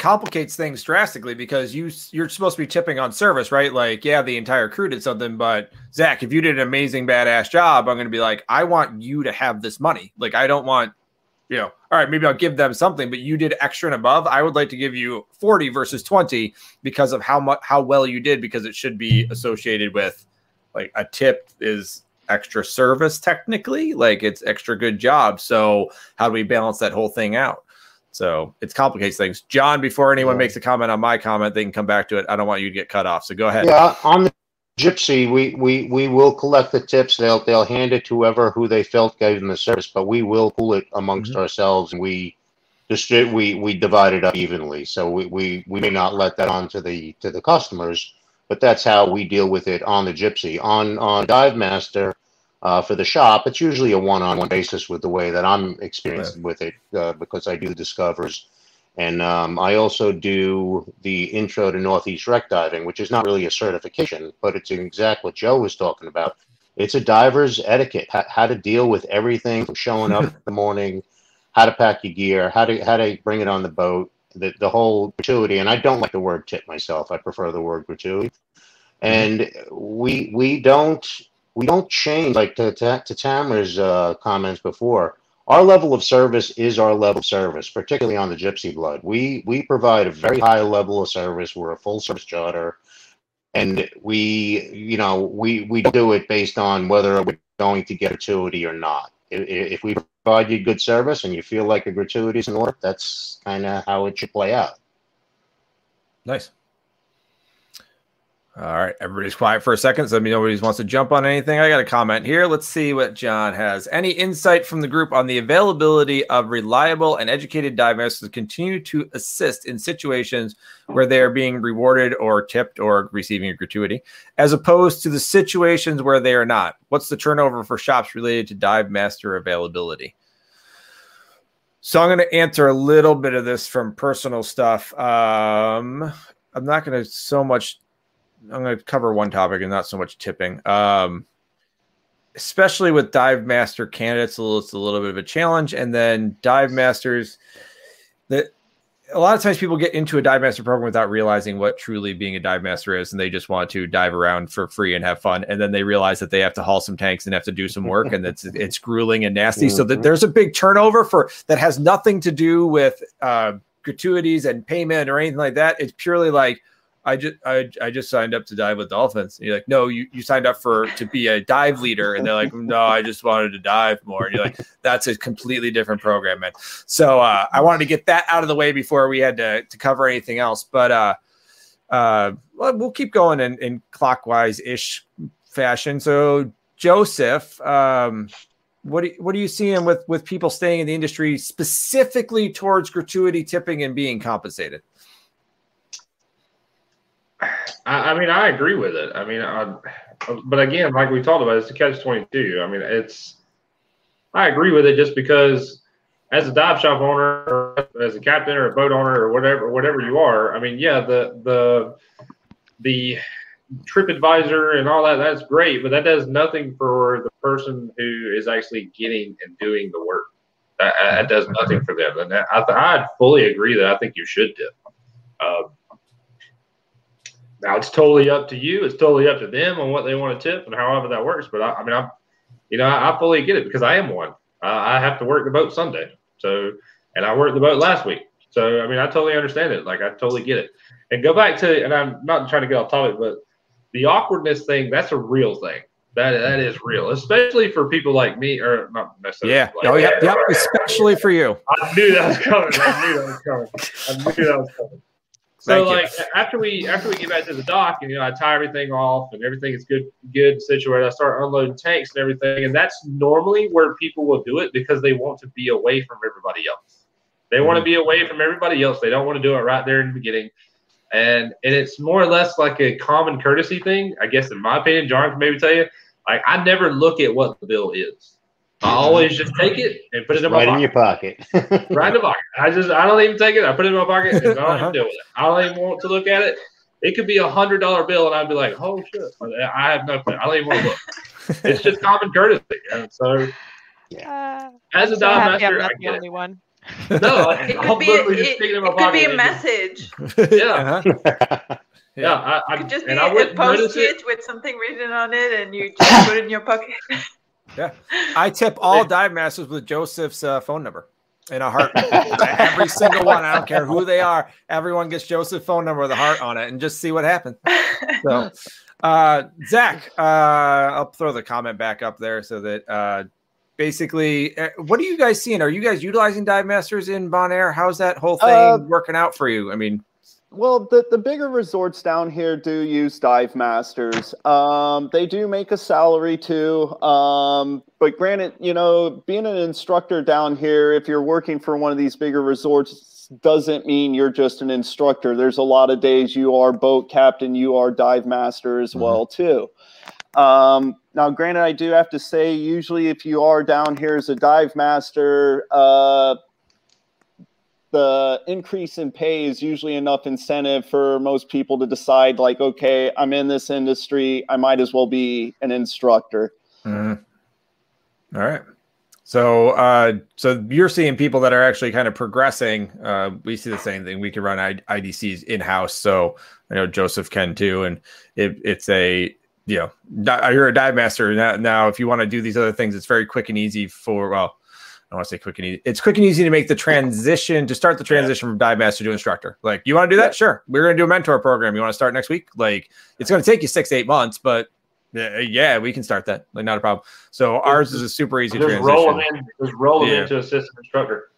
Speaker 1: complicates things drastically because you you're supposed to be tipping on service, right? Like, yeah, the entire crew did something, but Zach, if you did an amazing badass job, I'm to be like, I want you to have this money. Like, I don't want, you know, all right, maybe I'll give them something, but you did extra and above. I would like to give you 40 versus 20 because of how much how well you did because it should be associated with like a tip is extra service technically, like it's extra good job. So how do we balance that whole thing out? So it complicates things. John, before anyone makes a comment on my comment, they can come back to it. I don't want you to get cut off. So go ahead.
Speaker 4: Yeah, on the Gypsy, we, we, we will collect the tips. They'll they'll hand it to whoever who they felt gave them the service, but we will pool it amongst mm-hmm. ourselves and we distri- we we divide it up evenly. So we, we, we may not let that on to the to the customers, but that's how we deal with it on the Gypsy. On on Dive Master, uh, for the shop, it's usually a one-on-one basis with the way that I'm experienced with it uh, because I do the discovers. And um, I also do the intro to Northeast wreck diving, which is not really a certification, but it's exactly what Joe was talking about. It's a diver's etiquette, how, how to deal with everything from showing up in the morning how to pack your gear, how to how to bring it on the boat, the the whole gratuity. And I don't like the word tip myself. I prefer the word gratuity. And we we don't we don't change like to to, to Tamara's uh, comments before. Our level of service is our level of service, particularly on the Gypsy Blood. We we provide a very high level of service. We're a full service charter, and we you know we we do it based on whether we're going to get gratuity or not. If, we provide you good service and you feel like a gratuity is in order, that's kind of how it should play out.
Speaker 1: Nice. All right, everybody's quiet for a second. So let me nobody wants to jump on anything. I got a comment here. Let's see what John has. Any insight from the group on the availability of reliable and educated dive masters to continue to assist in situations where they are being rewarded or tipped or receiving a gratuity, as opposed to the situations where they are not? What's the turnover for shops related to dive master availability? So I'm going to answer a little bit of this from personal stuff. Um, I'm not going to so much I'm going to cover one topic and not so much tipping. Um, especially with dive master candidates, it's a little bit of a challenge. And then dive masters that a lot of times people get into a dive master program without realizing what truly being a dive master is, and they just want to dive around for free and have fun. And then they realize that they have to haul some tanks and have to do some work, and it's it's grueling and nasty. Mm-hmm. So that there's a big turnover for that has nothing to do with uh, gratuities and payment or anything like that. It's purely like I just I, I just signed up to dive with dolphins. And you're like, no, you, you signed up for to be a dive leader, and they're like, no, I just wanted to dive more. And you're like, that's a completely different program, man. So uh, I wanted to get that out of the way before we had to to cover anything else. But uh, uh, we'll keep going in, in clockwise ish fashion. So Joseph, um, what do, what are you seeing with with people staying in the industry specifically towards gratuity tipping and being compensated?
Speaker 2: I, I, mean, I agree with it. I mean, I, but again, like we talked about, it's a catch twenty two. I mean, it's I agree with it just because as a dive shop owner, or as a captain or a boat owner or whatever, whatever you are. I mean, yeah, the the the TripAdvisor and all that that's great, but that does nothing for the person who is actually getting and doing the work. That, that does nothing for them, and I, I fully agree that I think you should tip. Uh, now it's totally up to you. It's totally up to them on what they want to tip and however that works. But I, I mean, I'm, you know, I, I, fully get it because I am one. Uh, I have to work the boat Sunday. So, and I worked the boat last week. So, I mean, I totally understand it. Like, I totally get it. And go back to, and I'm not trying to get off topic, but the awkwardness thing, that's a real thing. That that is real, especially for people like me, or not necessarily.
Speaker 1: Yeah. Like, oh, yep, yep. Especially for you.
Speaker 2: I knew that was coming. I knew that was coming. I knew that was coming. So Thank like you. after we after we get back to the dock and you know I tie everything off and everything is good good situated, I start unloading tanks and everything, and that's normally where people will do it because they want to be away from everybody else. They mm-hmm. want to be away from everybody else. They don't want to do it right there in the beginning. And and it's more or less like a common courtesy thing, I guess in my opinion. John can maybe tell you. Like I never look at what the bill is. I always just take it and put it in my pocket.
Speaker 4: right in your pocket.
Speaker 2: right in the pocket. I just I don't even take it. I put it in my pocket and I don't uh-huh. even deal with it. I don't even want to look at it. It could be a hundred dollar bill and I'd be like, oh shit. I have no I don't even want to look. it's just common courtesy. And so
Speaker 5: yeah.
Speaker 2: Uh, as a so dive master, I get
Speaker 5: the only
Speaker 2: it.
Speaker 5: one.
Speaker 2: No, it could be, it,
Speaker 6: it could be a message.
Speaker 2: yeah. Uh-huh. Yeah, I, I,
Speaker 6: it could just be a post-it with something written on it, and you just put it in your pocket.
Speaker 1: Yeah, I tip all dive masters with Joseph's uh, phone number in a heart. Every single one. I don't care who they are. Everyone gets Joseph's phone number with a heart on it, and just see what happens. So, uh, Zach, uh, I'll throw the comment back up there so that uh, basically, uh, what are you guys seeing? Are you guys utilizing dive masters in Bonaire? How's that whole thing uh, working out for you? I mean,
Speaker 3: well, the, the bigger resorts down here do use dive masters. Um, they do make a salary too. Um, but granted, you know, being an instructor down here, if you're working for one of these bigger resorts, doesn't mean you're just an instructor. There's a lot of days you are boat captain, you are dive master as mm-hmm. well too. Um, now, granted, I do have to say, usually if you are down here as a dive master, uh, the increase in pay is usually enough incentive for most people to decide like okay i'm in this industry i might as well be an instructor
Speaker 1: mm-hmm. All right So, uh, so you're seeing people that are actually kind of progressing. Uh, we see the same thing. We can run I- IDCs in house. So I know Joseph can too, and it, it's a you know you're a dive master now. Now, if you want to do these other things, it's very quick and easy for well. I want to say quick and easy. It's quick and easy to make the transition to start the transition from dive master to instructor. Like, you want to do that? Sure. We're going to do a mentor program. You want to start next week? Like, it's going to take you six, eight months, but yeah, we can start that. Like, not a problem. So ours is a super easy
Speaker 2: just
Speaker 1: transition.
Speaker 2: Roll them in, just roll them
Speaker 1: Yeah.
Speaker 2: into assistant instructor.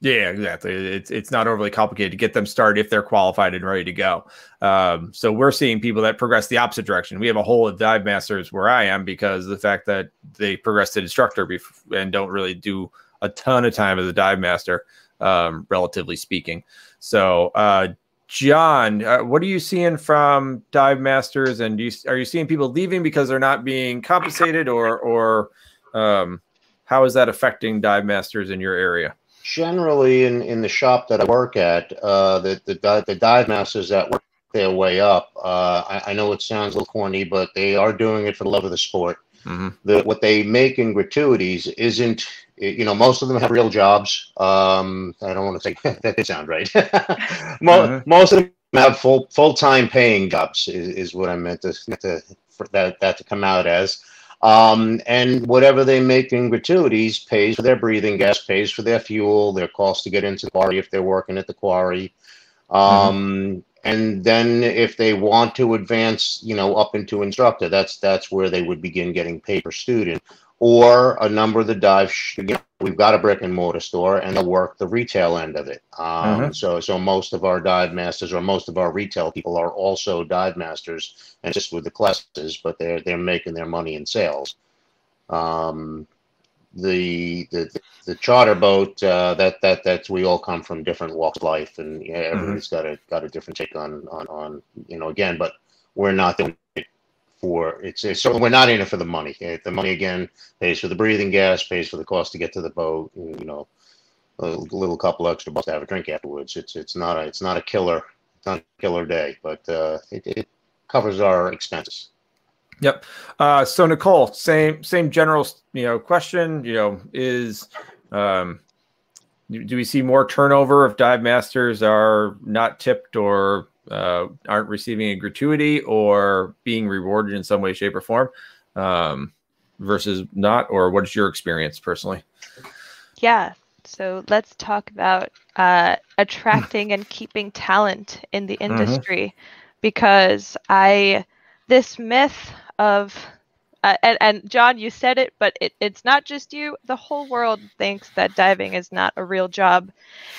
Speaker 1: Yeah, exactly. It's it's not overly complicated to get them started if they're qualified and ready to go. Um, so we're seeing people that progress the opposite direction. We have a whole of dive masters where I am because of the fact that they progress to instructor and don't really do a ton of time as a dive master, um, relatively speaking. So, uh, John, uh, what are you seeing from dive masters, and do you, are you seeing people leaving because they're not being compensated, or or um, how is that affecting dive masters in your area?
Speaker 4: Generally, in, in the shop that I work at, uh, the, the the dive masters that work their way up, uh, I, I know it sounds a little corny, but they are doing it for the love of the sport.
Speaker 1: Mm-hmm.
Speaker 4: The, what they make in gratuities isn't, you know, most of them have real jobs. Um, I don't want to say that did sound right. Mo-
Speaker 1: Mhm.
Speaker 4: Most of them have full full time paying jobs. Is, is what I meant to, to that that to come out as. Um, and whatever they make in gratuities pays for their breathing gas, pays for their fuel, their cost to get into the quarry if they're working at the quarry. Um, And then if they want to advance, you know, up into instructor, that's that's where they would begin getting paid per student. Or a number of the dive, sh- you know, we've got a brick and mortar store, and they'll work the retail end of it. Um, So so most of our dive masters or most of our retail people are also dive masters and just with the classes, but they're they're making their money in sales. Um, the the the charter boat uh, that that that's we all come from different walks of life, and yeah, everybody's got a got a different take on on on you know again, but we're not doing for it's, it's so we're not in it for the money. The money again pays for the breathing gas, pays for the cost to get to the boat, you know. A little couple extra bucks to have a drink afterwards. It's it's not a it's not a killer it's not a killer day, but uh, it, it covers our expenses.
Speaker 1: Yep. Uh, so Nicole, same same general you know question. You know, is um, do we see more turnover if dive masters are not tipped or uh, aren't receiving a gratuity or being rewarded in some way, shape, or form um, versus not? Or what is your experience personally?
Speaker 5: Yeah. So let's talk about uh, attracting and keeping talent in the industry because I, this myth of, uh, and, and John, you said it, but it, it's not just you. The whole world thinks that diving is not a real job.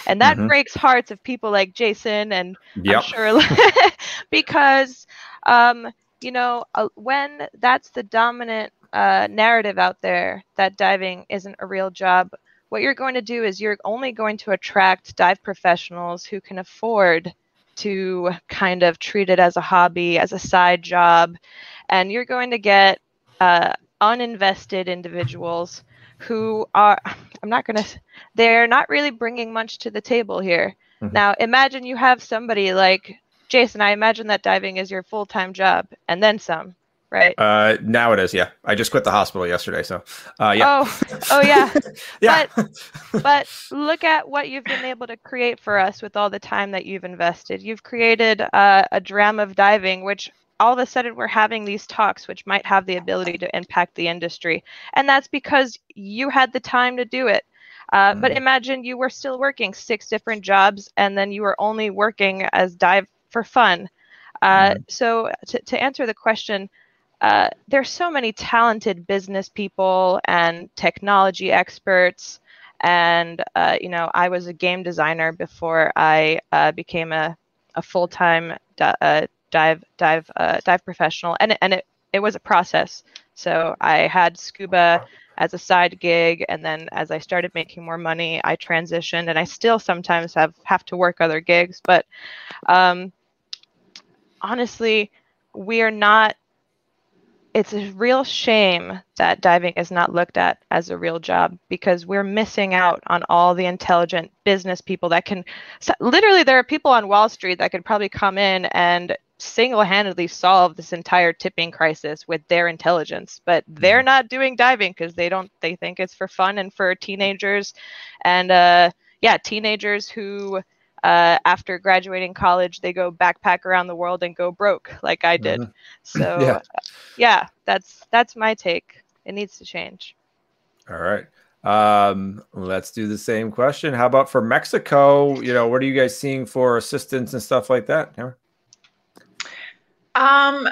Speaker 5: And that
Speaker 1: Mhm.
Speaker 5: breaks hearts of people like Jason and
Speaker 1: Yep.
Speaker 5: I'm sure because um, you know uh, when that's the dominant uh, narrative out there that diving isn't a real job. What you're going to do is you're only going to attract dive professionals who can afford to kind of treat it as a hobby, as a side job, and you're going to get uh, uninvested individuals who are i'm not going to they're not really bringing much to the table here
Speaker 1: Mhm.
Speaker 5: now imagine you have somebody like jason i imagine that diving is your full-time job and then some right
Speaker 1: Uh, now it is. Yeah, I just quit the hospital yesterday, so uh, yeah,
Speaker 5: oh oh yeah
Speaker 1: yeah.
Speaker 5: but look at what you've been able to create for us with all the time that you've invested. You've created uh, a dram of diving, which all of a sudden we're having these talks, which might have the ability to impact the industry. And that's because you had the time to do it. Uh, But
Speaker 1: Mhm.
Speaker 5: imagine you were still working six different jobs and then you were only working as dive for fun. Uh, So, to, to answer the question, uh, there's so many talented business people and technology experts and uh, you know i was a game designer before i uh, became a, a full-time uh, dive dive uh, dive professional. And, and it, it was a process. So i had scuba as a side gig and then as i started making more money i transitioned and i still sometimes have have to work other gigs. But um, honestly we are not it's a real shame that diving is not looked at as a real job because we're missing out on all the intelligent business people that can literally there are people on wall street that could probably come in and single-handedly solve this entire tipping crisis with their intelligence but they're
Speaker 1: Mm-hmm.
Speaker 5: not doing diving because they don't they think it's for fun and for teenagers and uh yeah teenagers who uh, after graduating college they go backpack around the world and go broke like i did
Speaker 1: Mhm.
Speaker 5: so
Speaker 1: Yeah.
Speaker 5: yeah that's that's my take it needs to change
Speaker 1: All right. Um, let's do the same question. How about for Mexico? You know, what are you guys seeing for assistance and stuff like that?
Speaker 6: Um,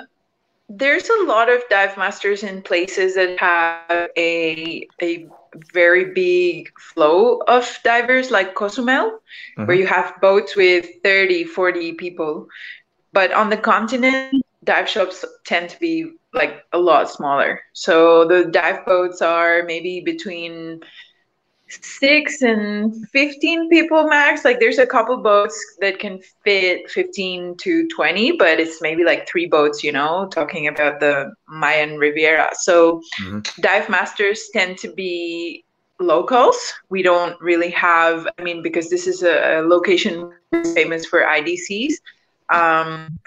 Speaker 6: there's a lot of dive masters in places that have a a very big flow of divers like Cozumel, where
Speaker 1: Mhm.
Speaker 6: you have boats with 30, 40 people. But on the continent, dive shops tend to be like a lot smaller. So the dive boats are maybe between six and 15 people max. Like there's a couple boats that can fit 15 to 20, but it's maybe like three boats, you know, talking about the Mayan Riviera. So
Speaker 1: Mhm.
Speaker 6: dive masters tend to be locals. We don't really have, I mean, because this is a, a location famous for IDCs. Um,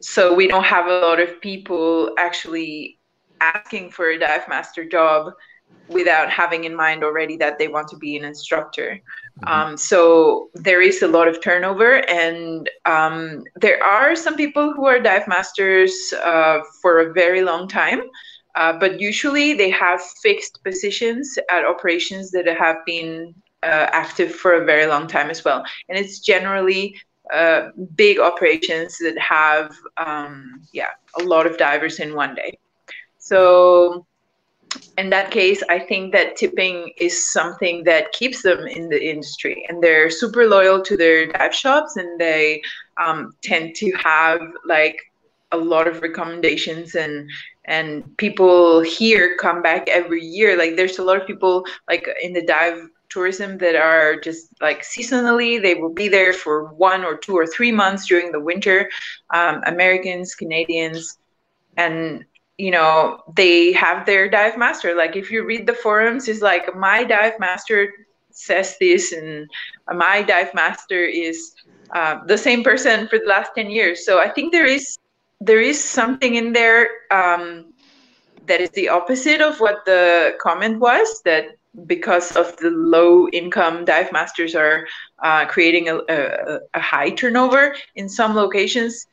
Speaker 6: so we don't have a lot of people actually asking for a dive master job without having in mind already that they want to be an instructor.
Speaker 1: Mhm.
Speaker 6: Um, so there is a lot of turnover, and um, there are some people who are dive masters uh, for a very long time. Uh, but usually they have fixed positions at operations that have been uh, active for a very long time as well. And it's generally uh, big operations that have, um, yeah, a lot of divers in one day. So in that case, I think that tipping is something that keeps them in the industry, and they're super loyal to their dive shops, and they um, tend to have like a lot of recommendations and and people here come back every year. Like there's a lot of people like in the dive tourism that are just like seasonally they will be there for one or two or three months during the winter um, americans canadians and you know they have their dive master. Like if you read the forums it's like my dive master says this and my dive master is uh, the same person for the last 10 years. So i think there is there is something in there um, that is the opposite of what the comment was that because of the low income dive masters are uh, creating a, a, a, high turnover in some locations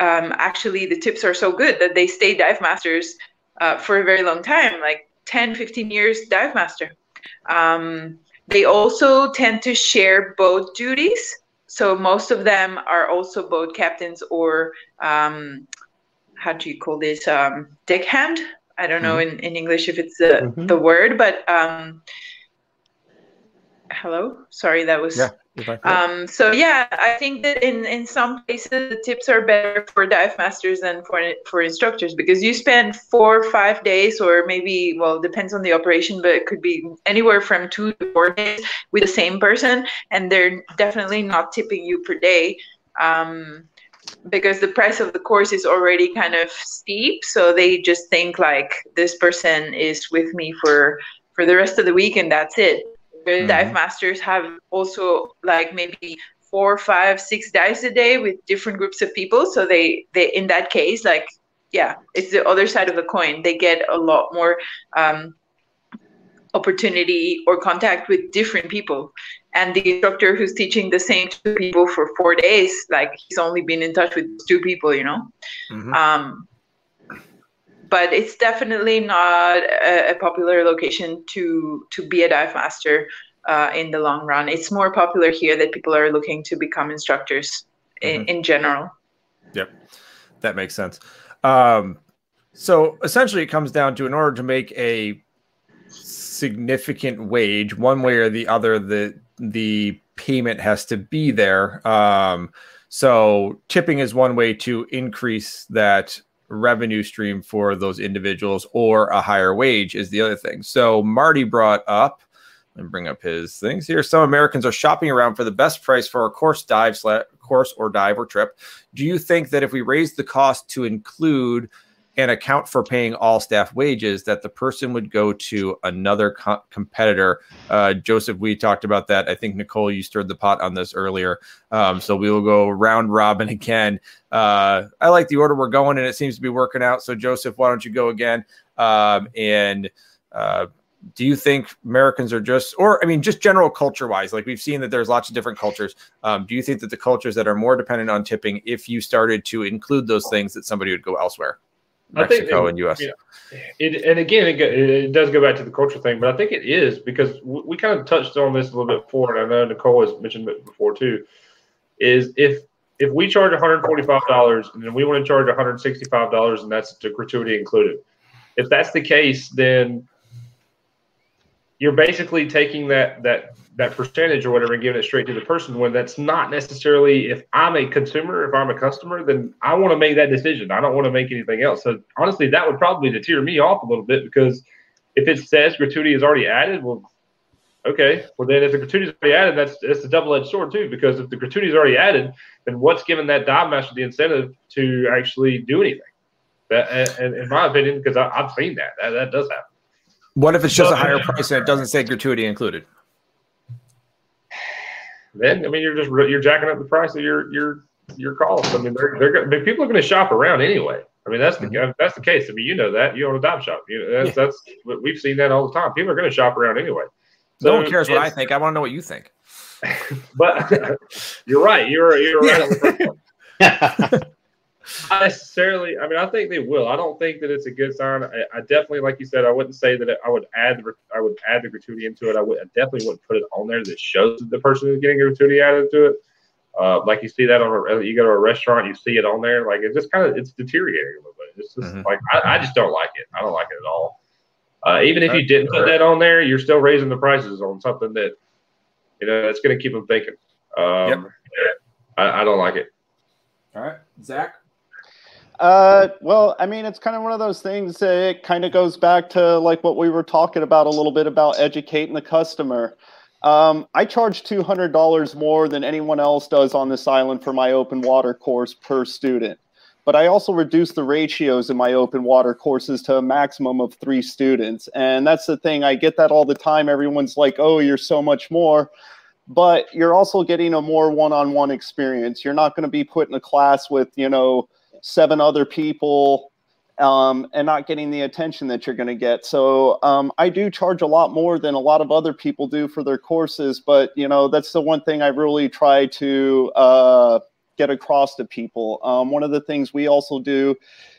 Speaker 6: um, actually the tips are so good that they stay dive masters uh, for a very long time like 10 15 years dive master. Um, they also tend to share boat duties. So most of them are also boat captains or um, how do you call this? Um, deckhand? I don't know in, in English if it's the,
Speaker 4: Mhm.
Speaker 6: the word, but um, hello, sorry, that was.
Speaker 1: Yeah.
Speaker 6: Um, so yeah, I think that in, in some places the tips are better for dive masters than for for instructors because you spend four or five days or maybe well depends on the operation, but it could be anywhere from two to four days with the same person, and they're definitely not tipping you per day. Um, because the price of the course is already kind of steep so they just think like this person is with me for for the rest of the week and that's it the
Speaker 1: Mhm.
Speaker 6: dive masters have also like maybe four five six dives a day with different groups of people so they they in that case like yeah it's the other side of the coin they get a lot more um, opportunity or contact with different people and the instructor who's teaching the same two people for four days like he's only been in touch with two people you know
Speaker 1: Mhm.
Speaker 6: um, but it's definitely not a, a popular location to to be a dive master uh, in the long run it's more popular here that people are looking to become instructors in, in general
Speaker 1: Yep, that makes sense. Um, so essentially, it comes down to in order to make a significant wage, one way or the other, the the payment has to be there. Um, so tipping is one way to increase that revenue stream for those individuals, or a higher wage is the other thing. So Marty brought up. Me bring up his things here. Some Americans are shopping around for the best price for a course dive, course or dive or trip. Do you think that if we raise the cost to include and account for paying all staff wages, that the person would go to another co- competitor. Uh, Joseph, we talked about that. I think Nicole, you stirred the pot on this earlier. Um, so we will go round robin again. Uh, I like the order we're going, and it seems to be working out. So Joseph, why don't you go again? Um, and uh, do you think Americans are just, or I mean, just general culture wise, like we've seen that there's lots of different cultures. Um, do you think that the cultures that are more dependent on tipping, if you started to include those things, that somebody would go elsewhere? Mexico and U.S.
Speaker 2: You know, it, and again, it, it, does go back to the culture thing, but I think it is because we, we kind of touched on this a little bit before, and I know Nicole has mentioned it before too. Is if if we charge $145 and then we want to charge $165 and that's the gratuity included. If that's the case, then you're basically taking that that that percentage or whatever and giving it straight to the person when that's not necessarily if I'm a consumer, if I'm a customer, then I want to make that decision. I don't want to make anything else. So honestly, that would probably deter me off a little bit because if it says gratuity is already added, well, okay. Well, then if the gratuity is already added, that's that's a double edged sword too. Because if the gratuity is already added, then what's given that dive master the incentive to actually do anything? That, and, in my opinion, because I've seen that, that that does happen.
Speaker 1: What if it's just a higher price and it doesn't say gratuity included?
Speaker 2: Then I mean, you're just you're jacking up the price of your your your costs. I mean, they're, they're I mean, people are going to shop around anyway. I mean, that's the mm-hmm. that's the case. I mean, you know that you own a dive shop. You know, that's yeah. that's we've seen that all the time. People are going to shop around anyway.
Speaker 1: So no one cares what I think. I want to know what you think.
Speaker 2: but you're right. You're you're right. Not necessarily. I mean, I think they will. I don't think that it's a good sign. I, I definitely, like you said, I wouldn't say that I would add the I would add the gratuity into it. I would I definitely wouldn't put it on there that shows that the person is getting gratuity added to it. Uh, like you see that on a you go to a restaurant, you see it on there. Like it just kind of it's deteriorating a little bit. It's just mm-hmm. like I, I, just don't like it. I don't like it at all. Uh, even if you didn't put that on there, you're still raising the prices on something that you know that's going to keep them thinking. Um, yep. I, I don't like it.
Speaker 1: All right, Zach.
Speaker 3: Uh, well, I mean, it's kind of one of those things. It kind of goes back to like what we were talking about a little bit about educating the customer. Um, I charge two hundred dollars more than anyone else does on this island for my open water course per student. But I also reduce the ratios in my open water courses to a maximum of three students, and that's the thing. I get that all the time. Everyone's like, "Oh, you're so much more." But you're also getting a more one-on-one experience. You're not going to be put in a class with, you know, seven other people um, and not getting the attention that you're going to get. So um, I do charge a lot more than a lot of other people do for their courses, but you know that's the one thing I really try to uh, get across to people. Um, one of the things we also do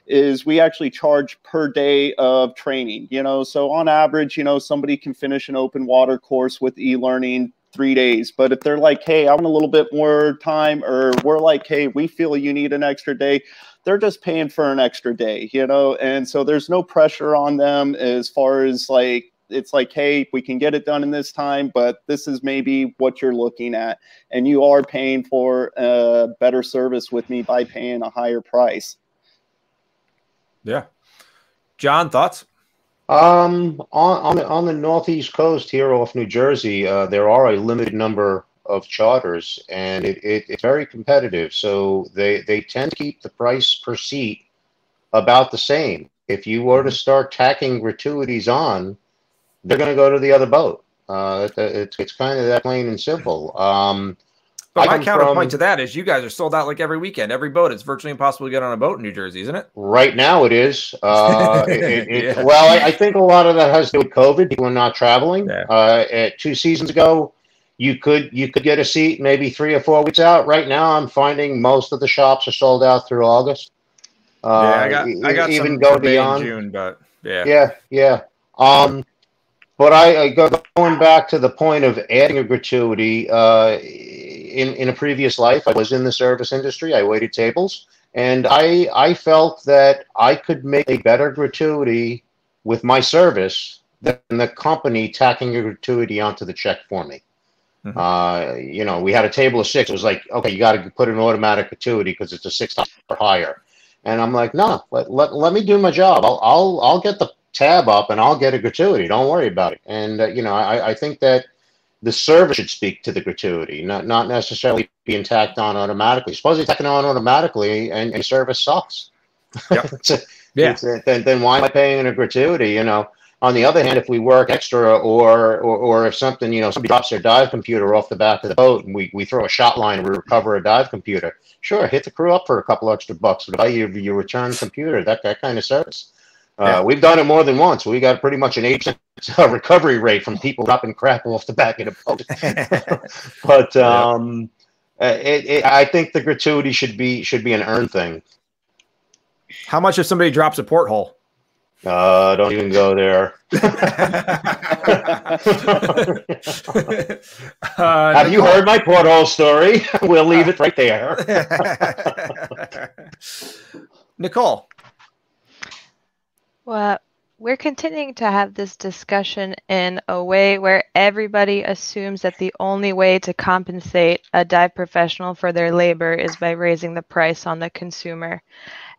Speaker 3: is we actually charge per day of training. You know, so on average, you know, somebody can finish an open water course with e-learning three days. But if they're like, hey, I want a little bit more time, or we're like, hey, we feel you need an extra day, they're just paying for an extra day, you know? And so there's no pressure on them as far as like, it's like, hey, we can get it done in this time, but this is maybe what you're looking at. And you are paying for a better service with me by paying a higher price.
Speaker 1: Yeah. John, thoughts?
Speaker 4: Um, on on the, on the northeast coast here off New Jersey, uh, there are a limited number of charters, and it, it, it's very competitive. So they they tend to keep the price per seat about the same. If you were to start tacking gratuities on, they're going to go to the other boat. Uh, it's it's kind of that plain and simple. Um,
Speaker 1: but my counterpoint from, to that is you guys are sold out like every weekend, every boat. It's virtually impossible to get on a boat in New Jersey, isn't it?
Speaker 4: Right now, it is. Uh, it, it, yeah. Well, I, I, think a lot of that has to do with COVID. People are not traveling. Yeah. Uh, two seasons ago, you could you could get a seat maybe three or four weeks out. Right now, I'm finding most of the shops are sold out through August.
Speaker 1: Uh, yeah, I got I got even go beyond June, but yeah,
Speaker 4: yeah, yeah. Um, but I, I go, going back to the point of adding a gratuity. Uh, in in a previous life, I was in the service industry. I waited tables, and I I felt that I could make a better gratuity with my service than the company tacking a gratuity onto the check for me. Mm-hmm. Uh, you know, we had a table of six. It was like, okay, you got to put an automatic gratuity because it's a six dollar higher. And I'm like, no, let, let, let me do my job. I'll, I'll, I'll get the tab up and I'll get a gratuity. Don't worry about it. And, uh, you know, I, I think that the service should speak to the gratuity, not, not necessarily being tacked on automatically. Suppose you tack it on automatically and, and service sucks.
Speaker 1: Yep.
Speaker 4: It's
Speaker 1: Yeah.
Speaker 4: it's then, then why am I paying a gratuity? You know. On the other hand, if we work extra, or or, or if something, you know, somebody drops their dive computer off the back of the boat, and we, we throw a shot line and we recover a dive computer, sure, hit the crew up for a couple extra bucks to buy your your return computer. That that kind of service. Uh,
Speaker 1: Yeah.
Speaker 4: We've done it more than once. We got pretty much an eight percent recovery rate from people dropping crap off the back of the boat. but um, uh, it, it, I think the gratuity should be should be an earned thing.
Speaker 1: How much if somebody drops a porthole?
Speaker 4: Uh, don't even go there.
Speaker 1: Uh,
Speaker 4: Have you heard my porthole story? we'll leave it right there.
Speaker 1: Nicole.
Speaker 5: Well, we're continuing to have this discussion in a way where everybody assumes that the only way to compensate a dive professional for their labor is by raising the price on the consumer.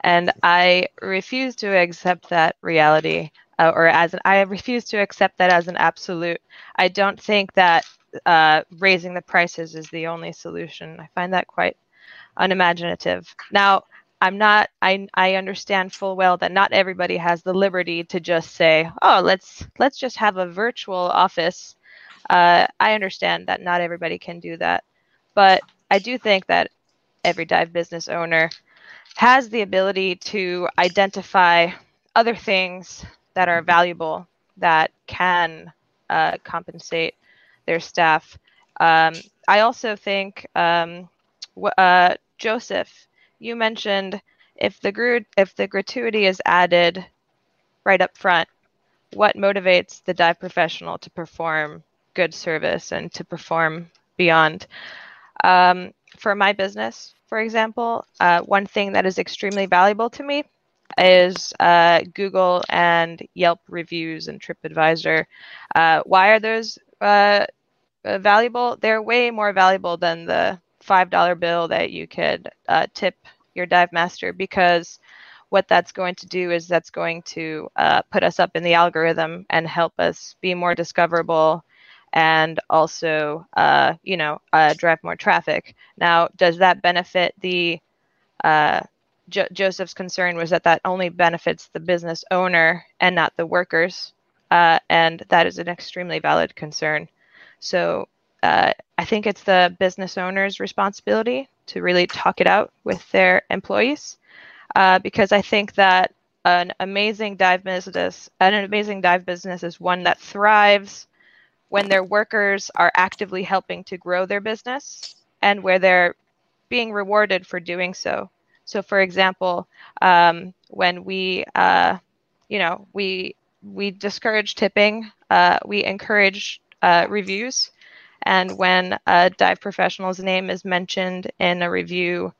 Speaker 5: And I refuse to accept that reality, uh, or as an, I refuse to accept that as an absolute. I don't think that uh, raising the prices is the only solution. I find that quite unimaginative. Now, I'm not I I understand full well that not everybody has the liberty to just say, "Oh, let's let's just have a virtual office." Uh, I understand that not everybody can do that, but I do think that every dive business owner has the ability to identify other things that are valuable that can uh, compensate their staff. Um, I also think um, uh, Joseph you mentioned if the gru- if the gratuity is added right up front, what motivates the dive professional to perform good service and to perform beyond? Um, for my business, for example, uh, one thing that is extremely valuable to me is uh, Google and Yelp reviews and TripAdvisor. Uh, why are those uh, valuable? They're way more valuable than the five dollar bill that you could uh, tip your dive master because what that's going to do is that's going to uh, put us up in the algorithm and help us be more discoverable and also uh, you know uh, drive more traffic. Now does that benefit the uh, jo- joseph's concern was that that only benefits the business owner and not the workers uh, and that is an extremely valid concern. So uh, I think it's the business owner's responsibility to really talk it out with their employees, uh, because I think that an amazing dive business, an amazing dive business is one that thrives when their workers are actively helping to grow their business and where they're being rewarded for doing so. So, for example, um, when we, uh, you know, we we discourage tipping, uh, we encourage uh, reviews. And when a dive professional's name is mentioned in a review,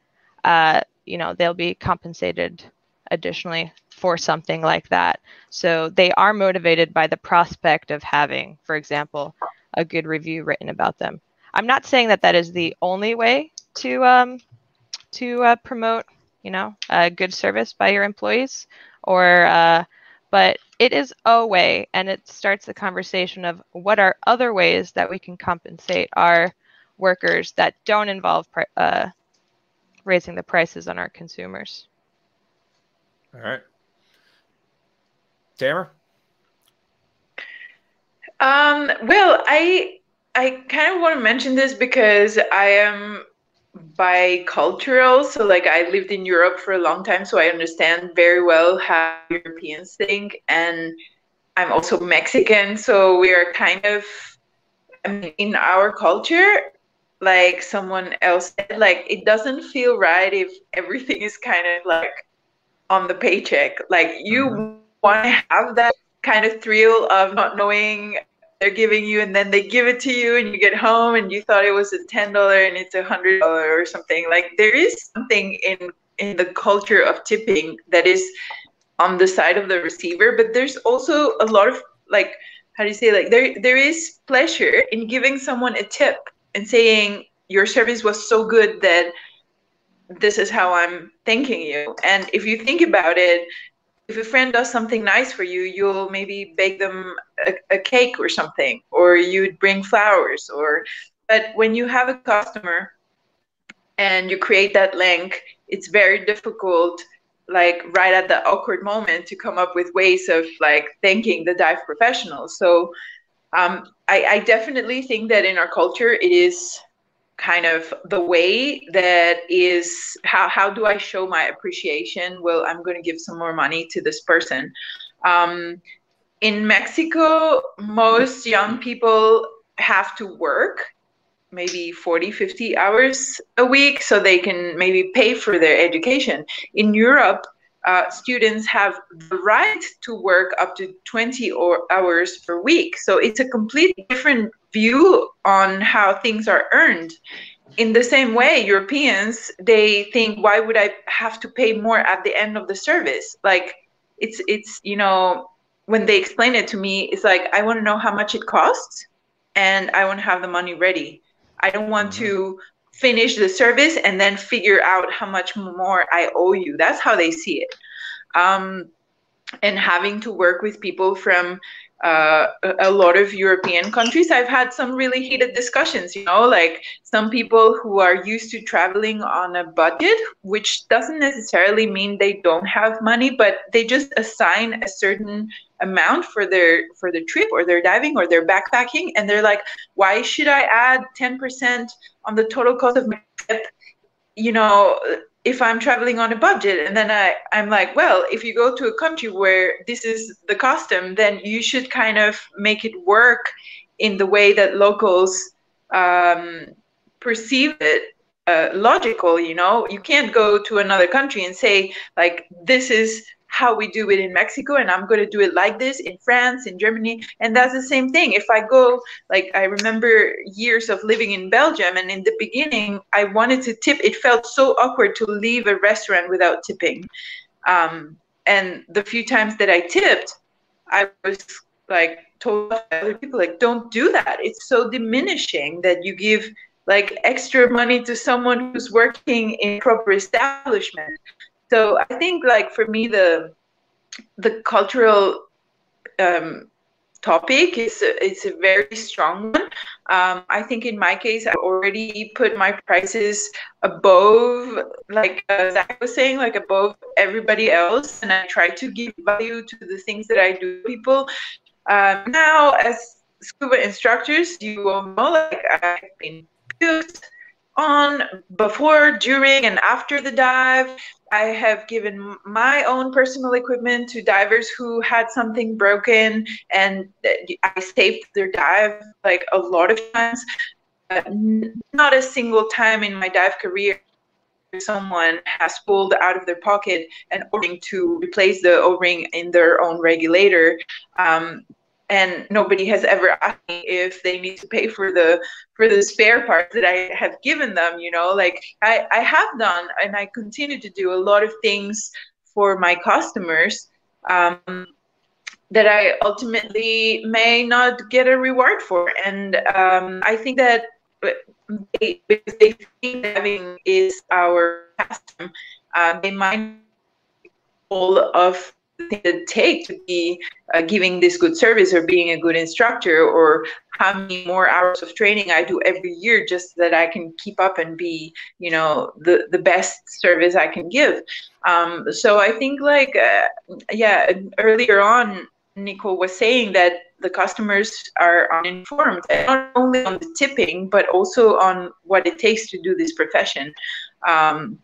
Speaker 5: uh, you know, they'll be compensated additionally for something like that. So they are motivated by the prospect of having, for example, a good review written about them. I'm not saying that that is the only way to um, to uh, promote, you know, a good service by your employees, or uh, but it is a way, and it starts the conversation of what are other ways that we can compensate our workers that don't involve uh, raising the prices on our consumers.
Speaker 1: All right. Tamer?
Speaker 6: Um, well, I I kind of want to mention this because I am bicultural. So like I lived in Europe for a long time, so I understand very well how Europeans think. And I'm also Mexican, so we are kind of I mean, in our culture, like someone else said, like it doesn't feel right if everything is kind of like on the paycheck. Like you mm-hmm. want to have that kind of thrill of not knowing they're giving you and then they give it to you and you get home and you thought it was a ten dollar and it's a hundred dollar or something like there is something in in the culture of tipping that is on the side of the receiver but there's also a lot of like how do you say like there there is pleasure in giving someone a tip and saying your service was so good that this is how i'm thanking you and if you think about it if a friend does something nice for you, you'll maybe bake them a, a, cake or something, or you'd bring flowers. Or, but when you have a customer and you create that link, it's very difficult like right at the awkward moment to come up with ways of like thanking the dive professionals. So um, I, I definitely think that in our culture it is kind of the way that is how, how do i show my appreciation? Well i'm going to give some more money to this person. Um, in mexico most young people have to work maybe 40 50 hours a week so they can maybe pay for their education. In europe uh, students have the right to work up to 20 or hours per week. So it's a completely different view on how things are earned. In the same way europeans they think why would i have to pay more at the end of the service? Like it's it's you know when they explain it to me it's like i want to know how much it costs and i want to have the money ready. I don't want mm-hmm. to finish the service and then figure out how much more i owe you. That's how they see it. Um, and having to work with people from uh, a lot of European countries, I've had some really heated discussions. You know, like some people who are used to traveling on a budget, which doesn't necessarily mean they don't have money, but they just assign a certain amount for their for the trip or their diving or their backpacking, and they're like, why should I add ten percent on the total cost of my trip? You know, if I'm traveling on a budget and then I, I'm like, well, if you go to a country where this is the custom, then you should kind of make it work in the way that locals um, perceive it uh, logical, you know? You can't go to another country and say, like, this is how we do it in Mexico and I'm going to do it like this in France, in Germany. And that's the same thing. If I go, like, I remember years of living in Belgium and in the beginning, I wanted to tip. It felt so awkward to leave a restaurant without tipping. Um, and the few times that I tipped, I was like told by other people, like, don't do that. It's so diminishing that you give like extra money to someone who's working in proper establishment so I think like for me the the cultural um, topic is it's a very strong one. Um, I think in my case, I already put my prices above, like uh, Zach was saying, like above everybody else, and I try to give value to the things that I do. People um, now, as scuba instructors, you all know, like I've been used on before, during, and after the dive. I have given my own personal equipment to divers who had something broken, and I saved their dive like a lot of times. Uh, not a single time in my dive career someone has pulled out of their pocket an o-ring to replace the o-ring in their own regulator um, and nobody has ever asked me if they need to pay for the for the spare parts that I have given them you know like I, I have done and I continue to do a lot of things for my customers um, that I ultimately may not get a reward for. And um, I think that because they think having is our custom uh, they might all of it take to be uh, giving this good service or being a good instructor or how many more hours of training I do every year just so that I can keep up and be, you know, the, the best service I can give. Um, so I think like, uh, yeah, earlier on, Nicole was saying that the customers are uninformed, not only on the tipping, but also on what it takes to do this profession. Um,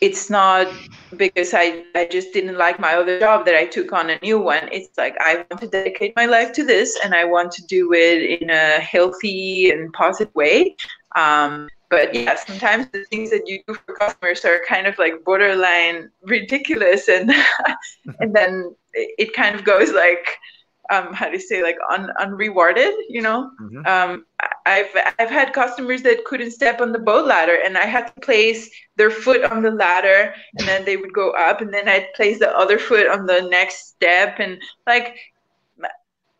Speaker 6: it's not because I, I just didn't like my other job that I took on a new one. It's like I want to dedicate my life to this and I want to do it in a healthy and positive way. Um, but yeah, sometimes the things that you do for customers are kind of like borderline ridiculous and and then it kind of goes like um, how do you say like un, unrewarded you know mm-hmm. um, I've I've had customers that couldn't step on the boat ladder and I had to place their foot on the ladder and then they would go up and then I'd place the other foot on the next step and like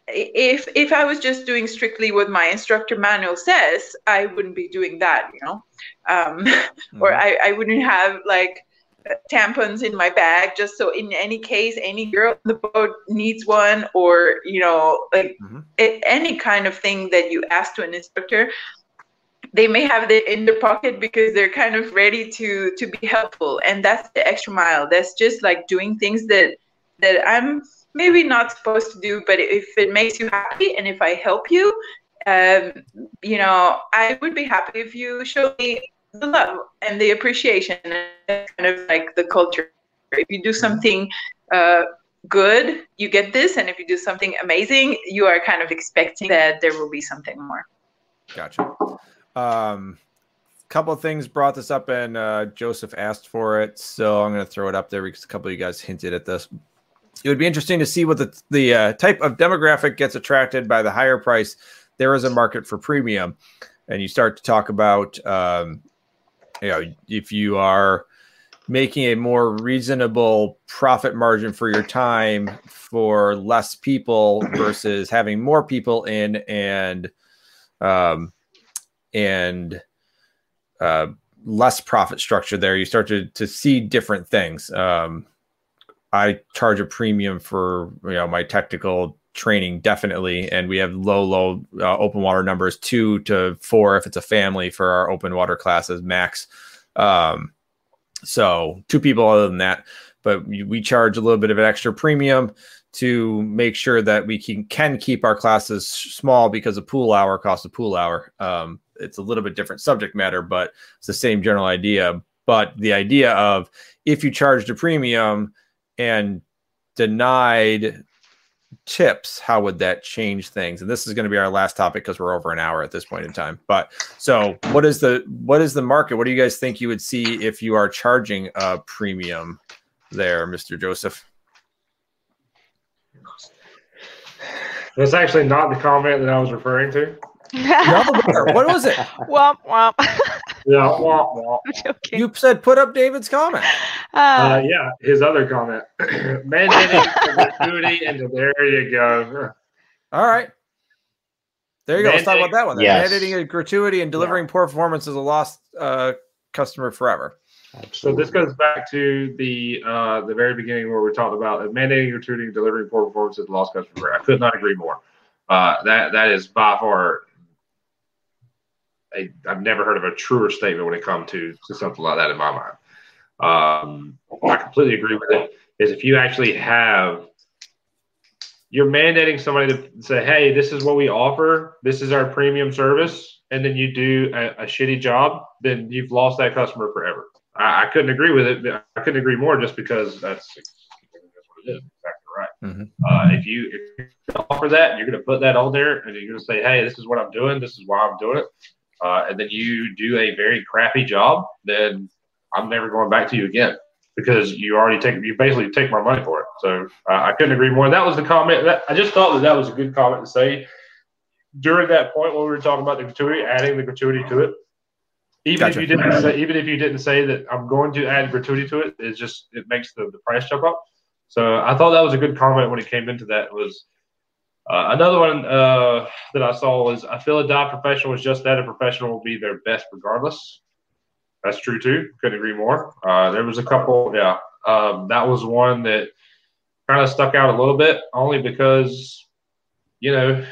Speaker 6: if if I was just doing strictly what my instructor manual says, I wouldn't be doing that, you know, um, mm-hmm. or I, I wouldn't have like tampons in my bag just so in any case any girl on the boat needs one or you know like mm-hmm. any kind of thing that you ask to an instructor they may have it in their pocket because they're kind of ready to to be helpful and that's the extra mile that's just like doing things that that i'm maybe not supposed to do but if it makes you happy and if i help you um, you know i would be happy if you show me the love and the appreciation and kind of like the culture. If you do something uh, good you get this and if you do something amazing you are kind of expecting that there will be something more.
Speaker 1: Gotcha. Um couple of things brought this up and uh, joseph asked for it so i'm going to throw it up there because a couple of you guys hinted at this. It would be interesting to see what the, the uh, type of demographic gets attracted by the higher price. There is a market for premium and you start to talk about um, you know if you are making a more reasonable profit margin for your time for less people versus having more people in and um, and uh, less profit structure there you start to, to see different things. Um, i charge a premium for you know my technical training definitely and we have low low uh, open water numbers two to four if it's a family for our open water classes max um, so two people other than that, but we, charge a little bit of an extra premium to make sure that we can can keep our classes small because a pool hour costs a pool hour. Um, it's a little bit different subject matter, but it's the same general idea. But the idea of if you charged a premium and denied tips, how would that change things? And this is going to be our last topic because we're over an hour at this point in time. But so what is the what is the market? What do you guys think you would see if you are charging a premium there, Mr. Joseph?
Speaker 2: That's actually not the comment that I was referring to.
Speaker 1: no, what was it?
Speaker 5: Womp womp.
Speaker 2: yeah, womp womp.
Speaker 5: I'm joking.
Speaker 1: You said put up David's comment.
Speaker 2: Uh,
Speaker 5: Uh,
Speaker 2: yeah, his other comment. Mandating gratuity, and there you go.
Speaker 1: All right. There you go. Let's talk about that one. Then.
Speaker 4: Yes.
Speaker 1: Mandating a gratuity and delivering poor performance is a lost uh, customer forever.
Speaker 2: So this goes back to the uh, the very beginning where we talked about mandating gratuity and delivering poor performance is the lost customer. Forever. I could not agree more. Uh, that that is by far. A, I've never heard of a truer statement when it comes to, to something like that in my mind. Um, I completely agree with it. Is if you actually have, you're mandating somebody to say, "Hey, this is what we offer. This is our premium service," and then you do a, a shitty job, then you've lost that customer forever. I, I couldn't agree with it. I couldn't agree more, just because that's that's what it is. Exactly right.
Speaker 1: Mhm.
Speaker 2: Uh, if you if you offer that, you're going to put that on there, and you're going to say, "Hey, this is what I'm doing. This is why I'm doing it." Uh, and then you do a very crappy job, then I'm never going back to you again because you already take you basically take my money for it. So uh, I couldn't agree more. That was the comment. That, I just thought that that was a good comment to say during that point when we were talking about the gratuity, adding the gratuity to it. Even
Speaker 1: Gotcha.
Speaker 2: if you didn't say, even if you didn't say that I'm going to add gratuity to it, it just it makes the, the price jump up. So I thought that was a good comment when it came into that. Was uh, another one uh, that I saw was I feel a dive professional is just that a professional will be their best regardless. That's true too. Couldn't agree more. Uh, there was a couple, yeah. Um, that was one that kind of stuck out a little bit, only because you know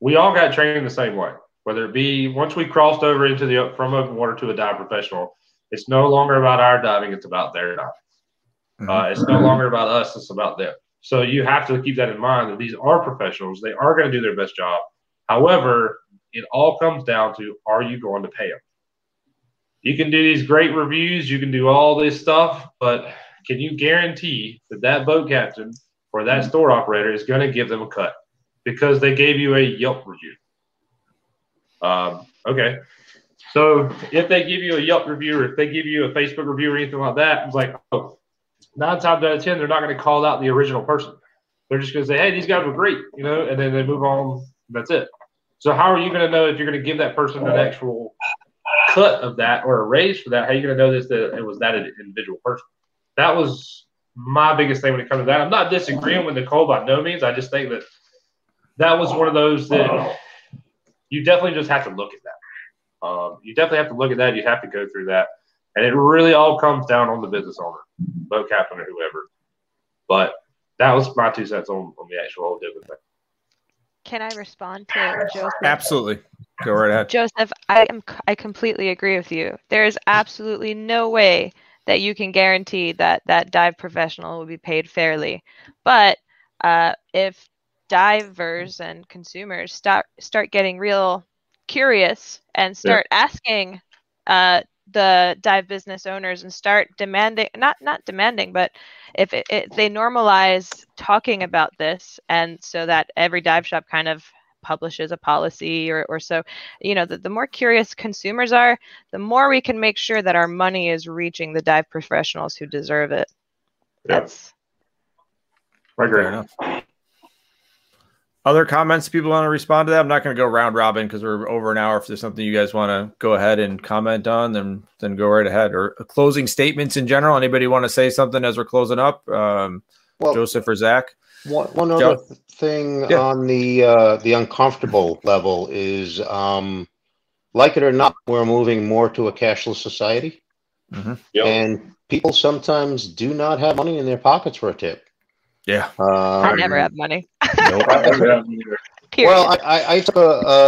Speaker 2: we all got trained the same way. Whether it be once we crossed over into the from open water to a dive professional, it's no longer about our diving; it's about their diving. Uh, it's no longer about us; it's about them. So you have to keep that in mind that these are professionals; they are going to do their best job. However, it all comes down to: Are you going to pay them? You can do these great reviews, you can do all this stuff, but can you guarantee that that boat captain or that store operator is going to give them a cut because they gave you a Yelp review? Um, okay. So if they give you a Yelp review or if they give you a Facebook review or anything like that, it's like, oh, nine times out of 10, they're not going to call out the original person. They're just going to say, hey, these guys were great, you know, and then they move on. That's it. So how are you going to know if you're going to give that person an actual cut of that or a raise for that? How are you going to know this that it was that individual person? That was my biggest thing when it comes to that. I'm not disagreeing with Nicole by no means. I just think that that was one of those that you definitely just have to look at that. Um, you definitely have to look at that. You have to go through that. And it really all comes down on the business owner, boat captain or whoever. But that was my two cents on, on the actual whole different thing.
Speaker 5: Can I respond to Joseph?
Speaker 1: Absolutely. Go right ahead.
Speaker 5: Joseph, I am I completely agree with you. There is absolutely no way that you can guarantee that that dive professional will be paid fairly. But uh, if divers and consumers start start getting real curious and start yeah. asking uh, the dive business owners and start demanding not not demanding but if, it, if they normalize talking about this and so that every dive shop kind of publishes a policy or, or so you know the, the more curious consumers are the more we can make sure that our money is reaching the dive professionals who deserve it.
Speaker 2: Yeah. that's right Fair enough
Speaker 1: other comments people want to respond to that? I'm not going to go round robin because we're over an hour. If there's something you guys want to go ahead and comment on, then then go right ahead. Or closing statements in general. Anybody want to say something as we're closing up? Um, well, Joseph or Zach?
Speaker 4: One, one other Joe? thing yeah. on the uh, the uncomfortable level is, um, like it or not, we're moving more to a cashless society, mm-hmm. yep. and people sometimes do not have money in their pockets for a tip.
Speaker 1: Yeah.
Speaker 5: Um, I never have money.
Speaker 4: well, I, I took a, a,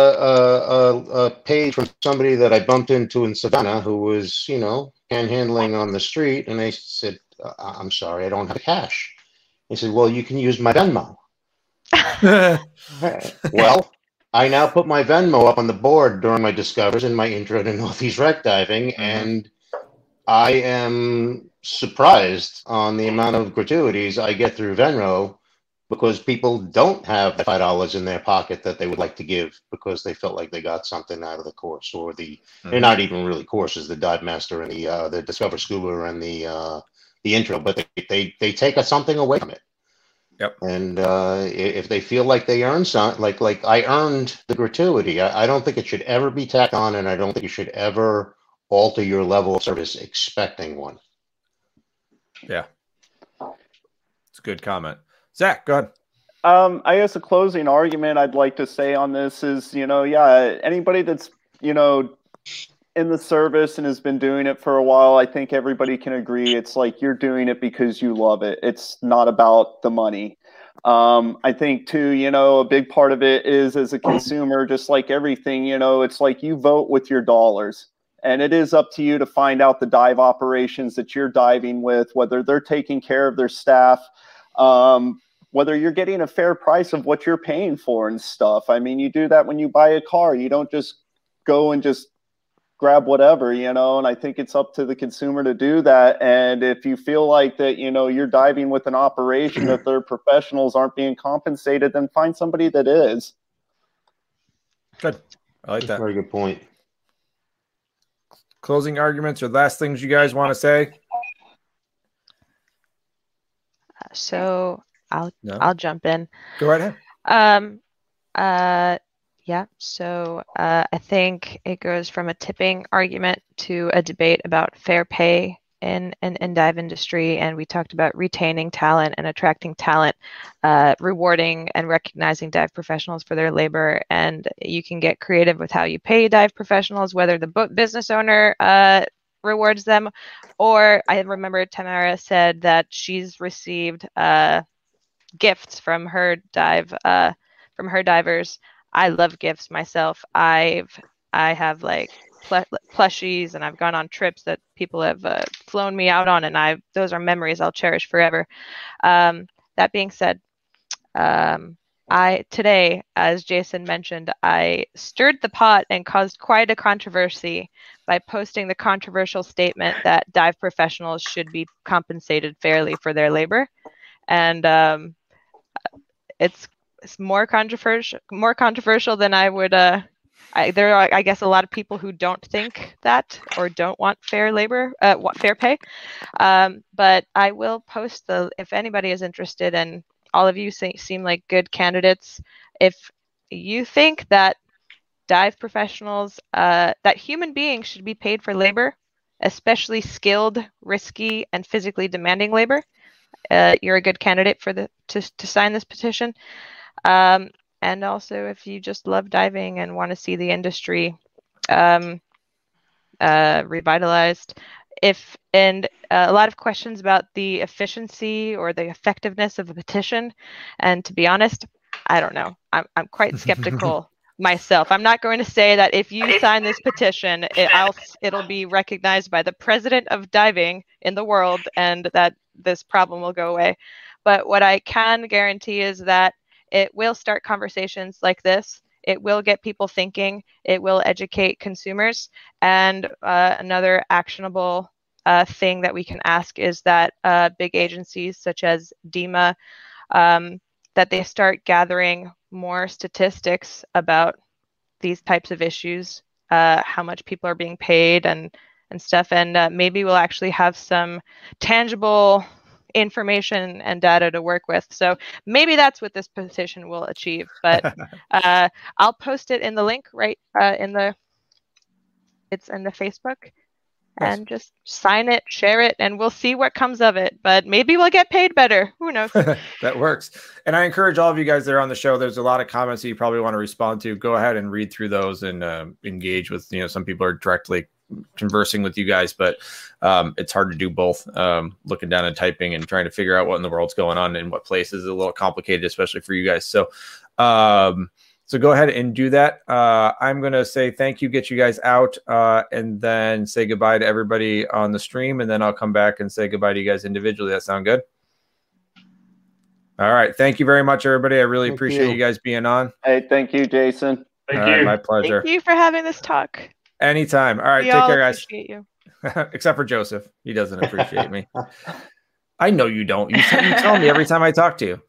Speaker 4: a, a, page from somebody that I bumped into in Savannah who was, you know, panhandling on the street, and I said, uh, "I'm sorry, I don't have cash." He said, "Well, you can use my Venmo." well, I now put my Venmo up on the board during my discovers and my intro to Northeast Wreck Diving, mm-hmm. and I am surprised on the amount of gratuities I get through Venmo because people don't have the five dollars in their pocket that they would like to give because they felt like they got something out of the course or the mm-hmm. they're not even really courses the dive master and the uh, the discover scuba and the uh, the intro but they they, they take something away from it
Speaker 1: yep
Speaker 4: and uh, if they feel like they earned some like like i earned the gratuity I, I don't think it should ever be tacked on and i don't think you should ever alter your level of service expecting one
Speaker 1: yeah. It's a good comment. Zach, go ahead.
Speaker 3: Um, I guess a closing argument I'd like to say on this is, you know, yeah, anybody that's, you know, in the service and has been doing it for a while, I think everybody can agree it's like you're doing it because you love it. It's not about the money. Um, I think too, you know, a big part of it is as a consumer, just like everything, you know, it's like you vote with your dollars and it is up to you to find out the dive operations that you're diving with whether they're taking care of their staff um, whether you're getting a fair price of what you're paying for and stuff. I mean you do that when you buy a car. You don't just go and just grab whatever you know and i think it's up to the consumer to do that. And if you feel like that you know you're diving with an operation that their professionals aren't being compensated then find somebody that is.
Speaker 1: Good. I like that.
Speaker 4: very good point
Speaker 1: closing arguments or last things you guys want to say?
Speaker 5: So I'll no? I'll jump in.
Speaker 1: Go right ahead.
Speaker 5: Um, uh, yeah. So uh, I think it goes from a tipping argument to a debate about fair pay in, in, in dive industry and we talked about retaining talent and attracting talent uh, rewarding and recognizing dive professionals for their labor. And you can get creative with how you pay dive professionals whether the business owner uh, rewards them. Or i remember tamara said that she's received uh, gifts from her dive uh, from her divers. I love gifts myself. I've i have like pl- plushies and I've gone on trips that people have uh, flown me out on, and I those are memories I'll cherish forever. Um, that being said, um, I today, as Jason mentioned, I stirred the pot and caused quite a controversy by posting the controversial statement that dive professionals should be compensated fairly for their labor, and um, it's, it's more controversial more controversial than I would uh, I, there are, I guess, a lot of people who don't think that or don't want fair labor, uh, fair pay. Um, but I will post the if anybody is interested, and all of you se- seem like good candidates. If you think that dive professionals, uh, that human beings should be paid for labor, especially skilled, risky, and physically demanding labor, uh, you're a good candidate for the to to sign this petition. Um, and also if you just love diving and want to see the industry um, uh, revitalized if and uh, a lot of questions about the efficiency or the effectiveness of a petition and to be honest i don't know i'm, I'm quite skeptical myself. I'm not going to say that if you sign this petition, it, I'll, it'll be recognized by the president of diving in the world and that this problem will go away. But what I can guarantee is that it will start conversations like this. It will get people thinking. It will educate consumers. And uh, another actionable uh, thing that we can ask is that uh, big agencies such as DEMA um, that they start gathering more statistics about these types of issues, uh, how much people are being paid and and stuff, and uh, maybe we'll actually have some tangible information and data to work with. So maybe that's what this petition will achieve. But uh, I'll post it in the link right uh, in the it's in the Facebook and just sign it, share it, and we'll see what comes of it. But maybe we'll get paid better. Who knows?
Speaker 1: that works. And I encourage all of you guys that are on the show. There's a lot of comments that you probably want to respond to. Go ahead and read through those and uh, engage with. You know, some people are directly conversing with you guys, but um, it's hard to do both. Um, looking down and typing and trying to figure out what in the world's going on in what places is a little complicated, especially for you guys. So. Um, so go ahead and do that. Uh, I'm going to say thank you, get you guys out, uh, and then say goodbye to everybody on the stream. And then I'll come back and say goodbye to you guys individually. That sound good? All right. Thank you very much, everybody. I really thank appreciate you. you. guys being on.
Speaker 3: Hey, thank you, Jason.
Speaker 2: Thank All you. Right,
Speaker 1: my pleasure.
Speaker 5: Thank you for having this talk.
Speaker 1: Anytime. All right.
Speaker 5: We
Speaker 1: take care, guys.
Speaker 5: Appreciate you.
Speaker 1: Except for Joseph. He doesn't appreciate me. I know you don't. You, you tell me every time I talk to you.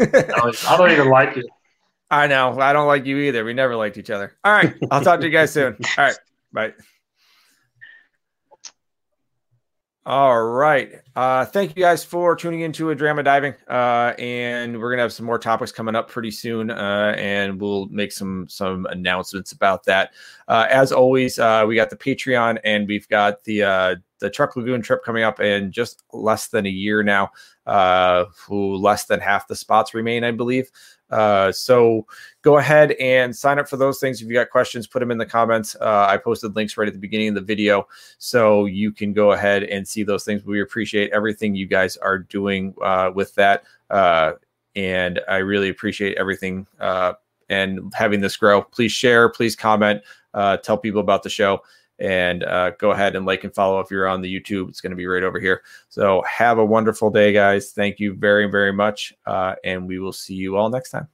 Speaker 2: I don't even like you.
Speaker 1: I know. I don't like you either. We never liked each other. All right. I'll talk to you guys soon. All right. Bye. All right. Uh, thank you guys for tuning into a drama diving. Uh, and we're gonna have some more topics coming up pretty soon. Uh, and we'll make some some announcements about that. Uh, as always, uh, we got the Patreon and we've got the uh, the Truk Lagoon trip coming up in just less than a year now. Uh, who less than half the spots remain, I believe. Uh, so go ahead and sign up for those things. If you got questions, put them in the comments. Uh, I posted links right at the beginning of the video, so you can go ahead and see those things. We appreciate everything you guys are doing uh, with that, uh, and I really appreciate everything uh, and having this grow. Please share, please comment, uh, tell people about the show. And uh, go ahead and like and follow if you're on the YouTube. It's going to be right over here. So have a wonderful day, guys. Thank you very, very much. Uh, and we will see you all next time.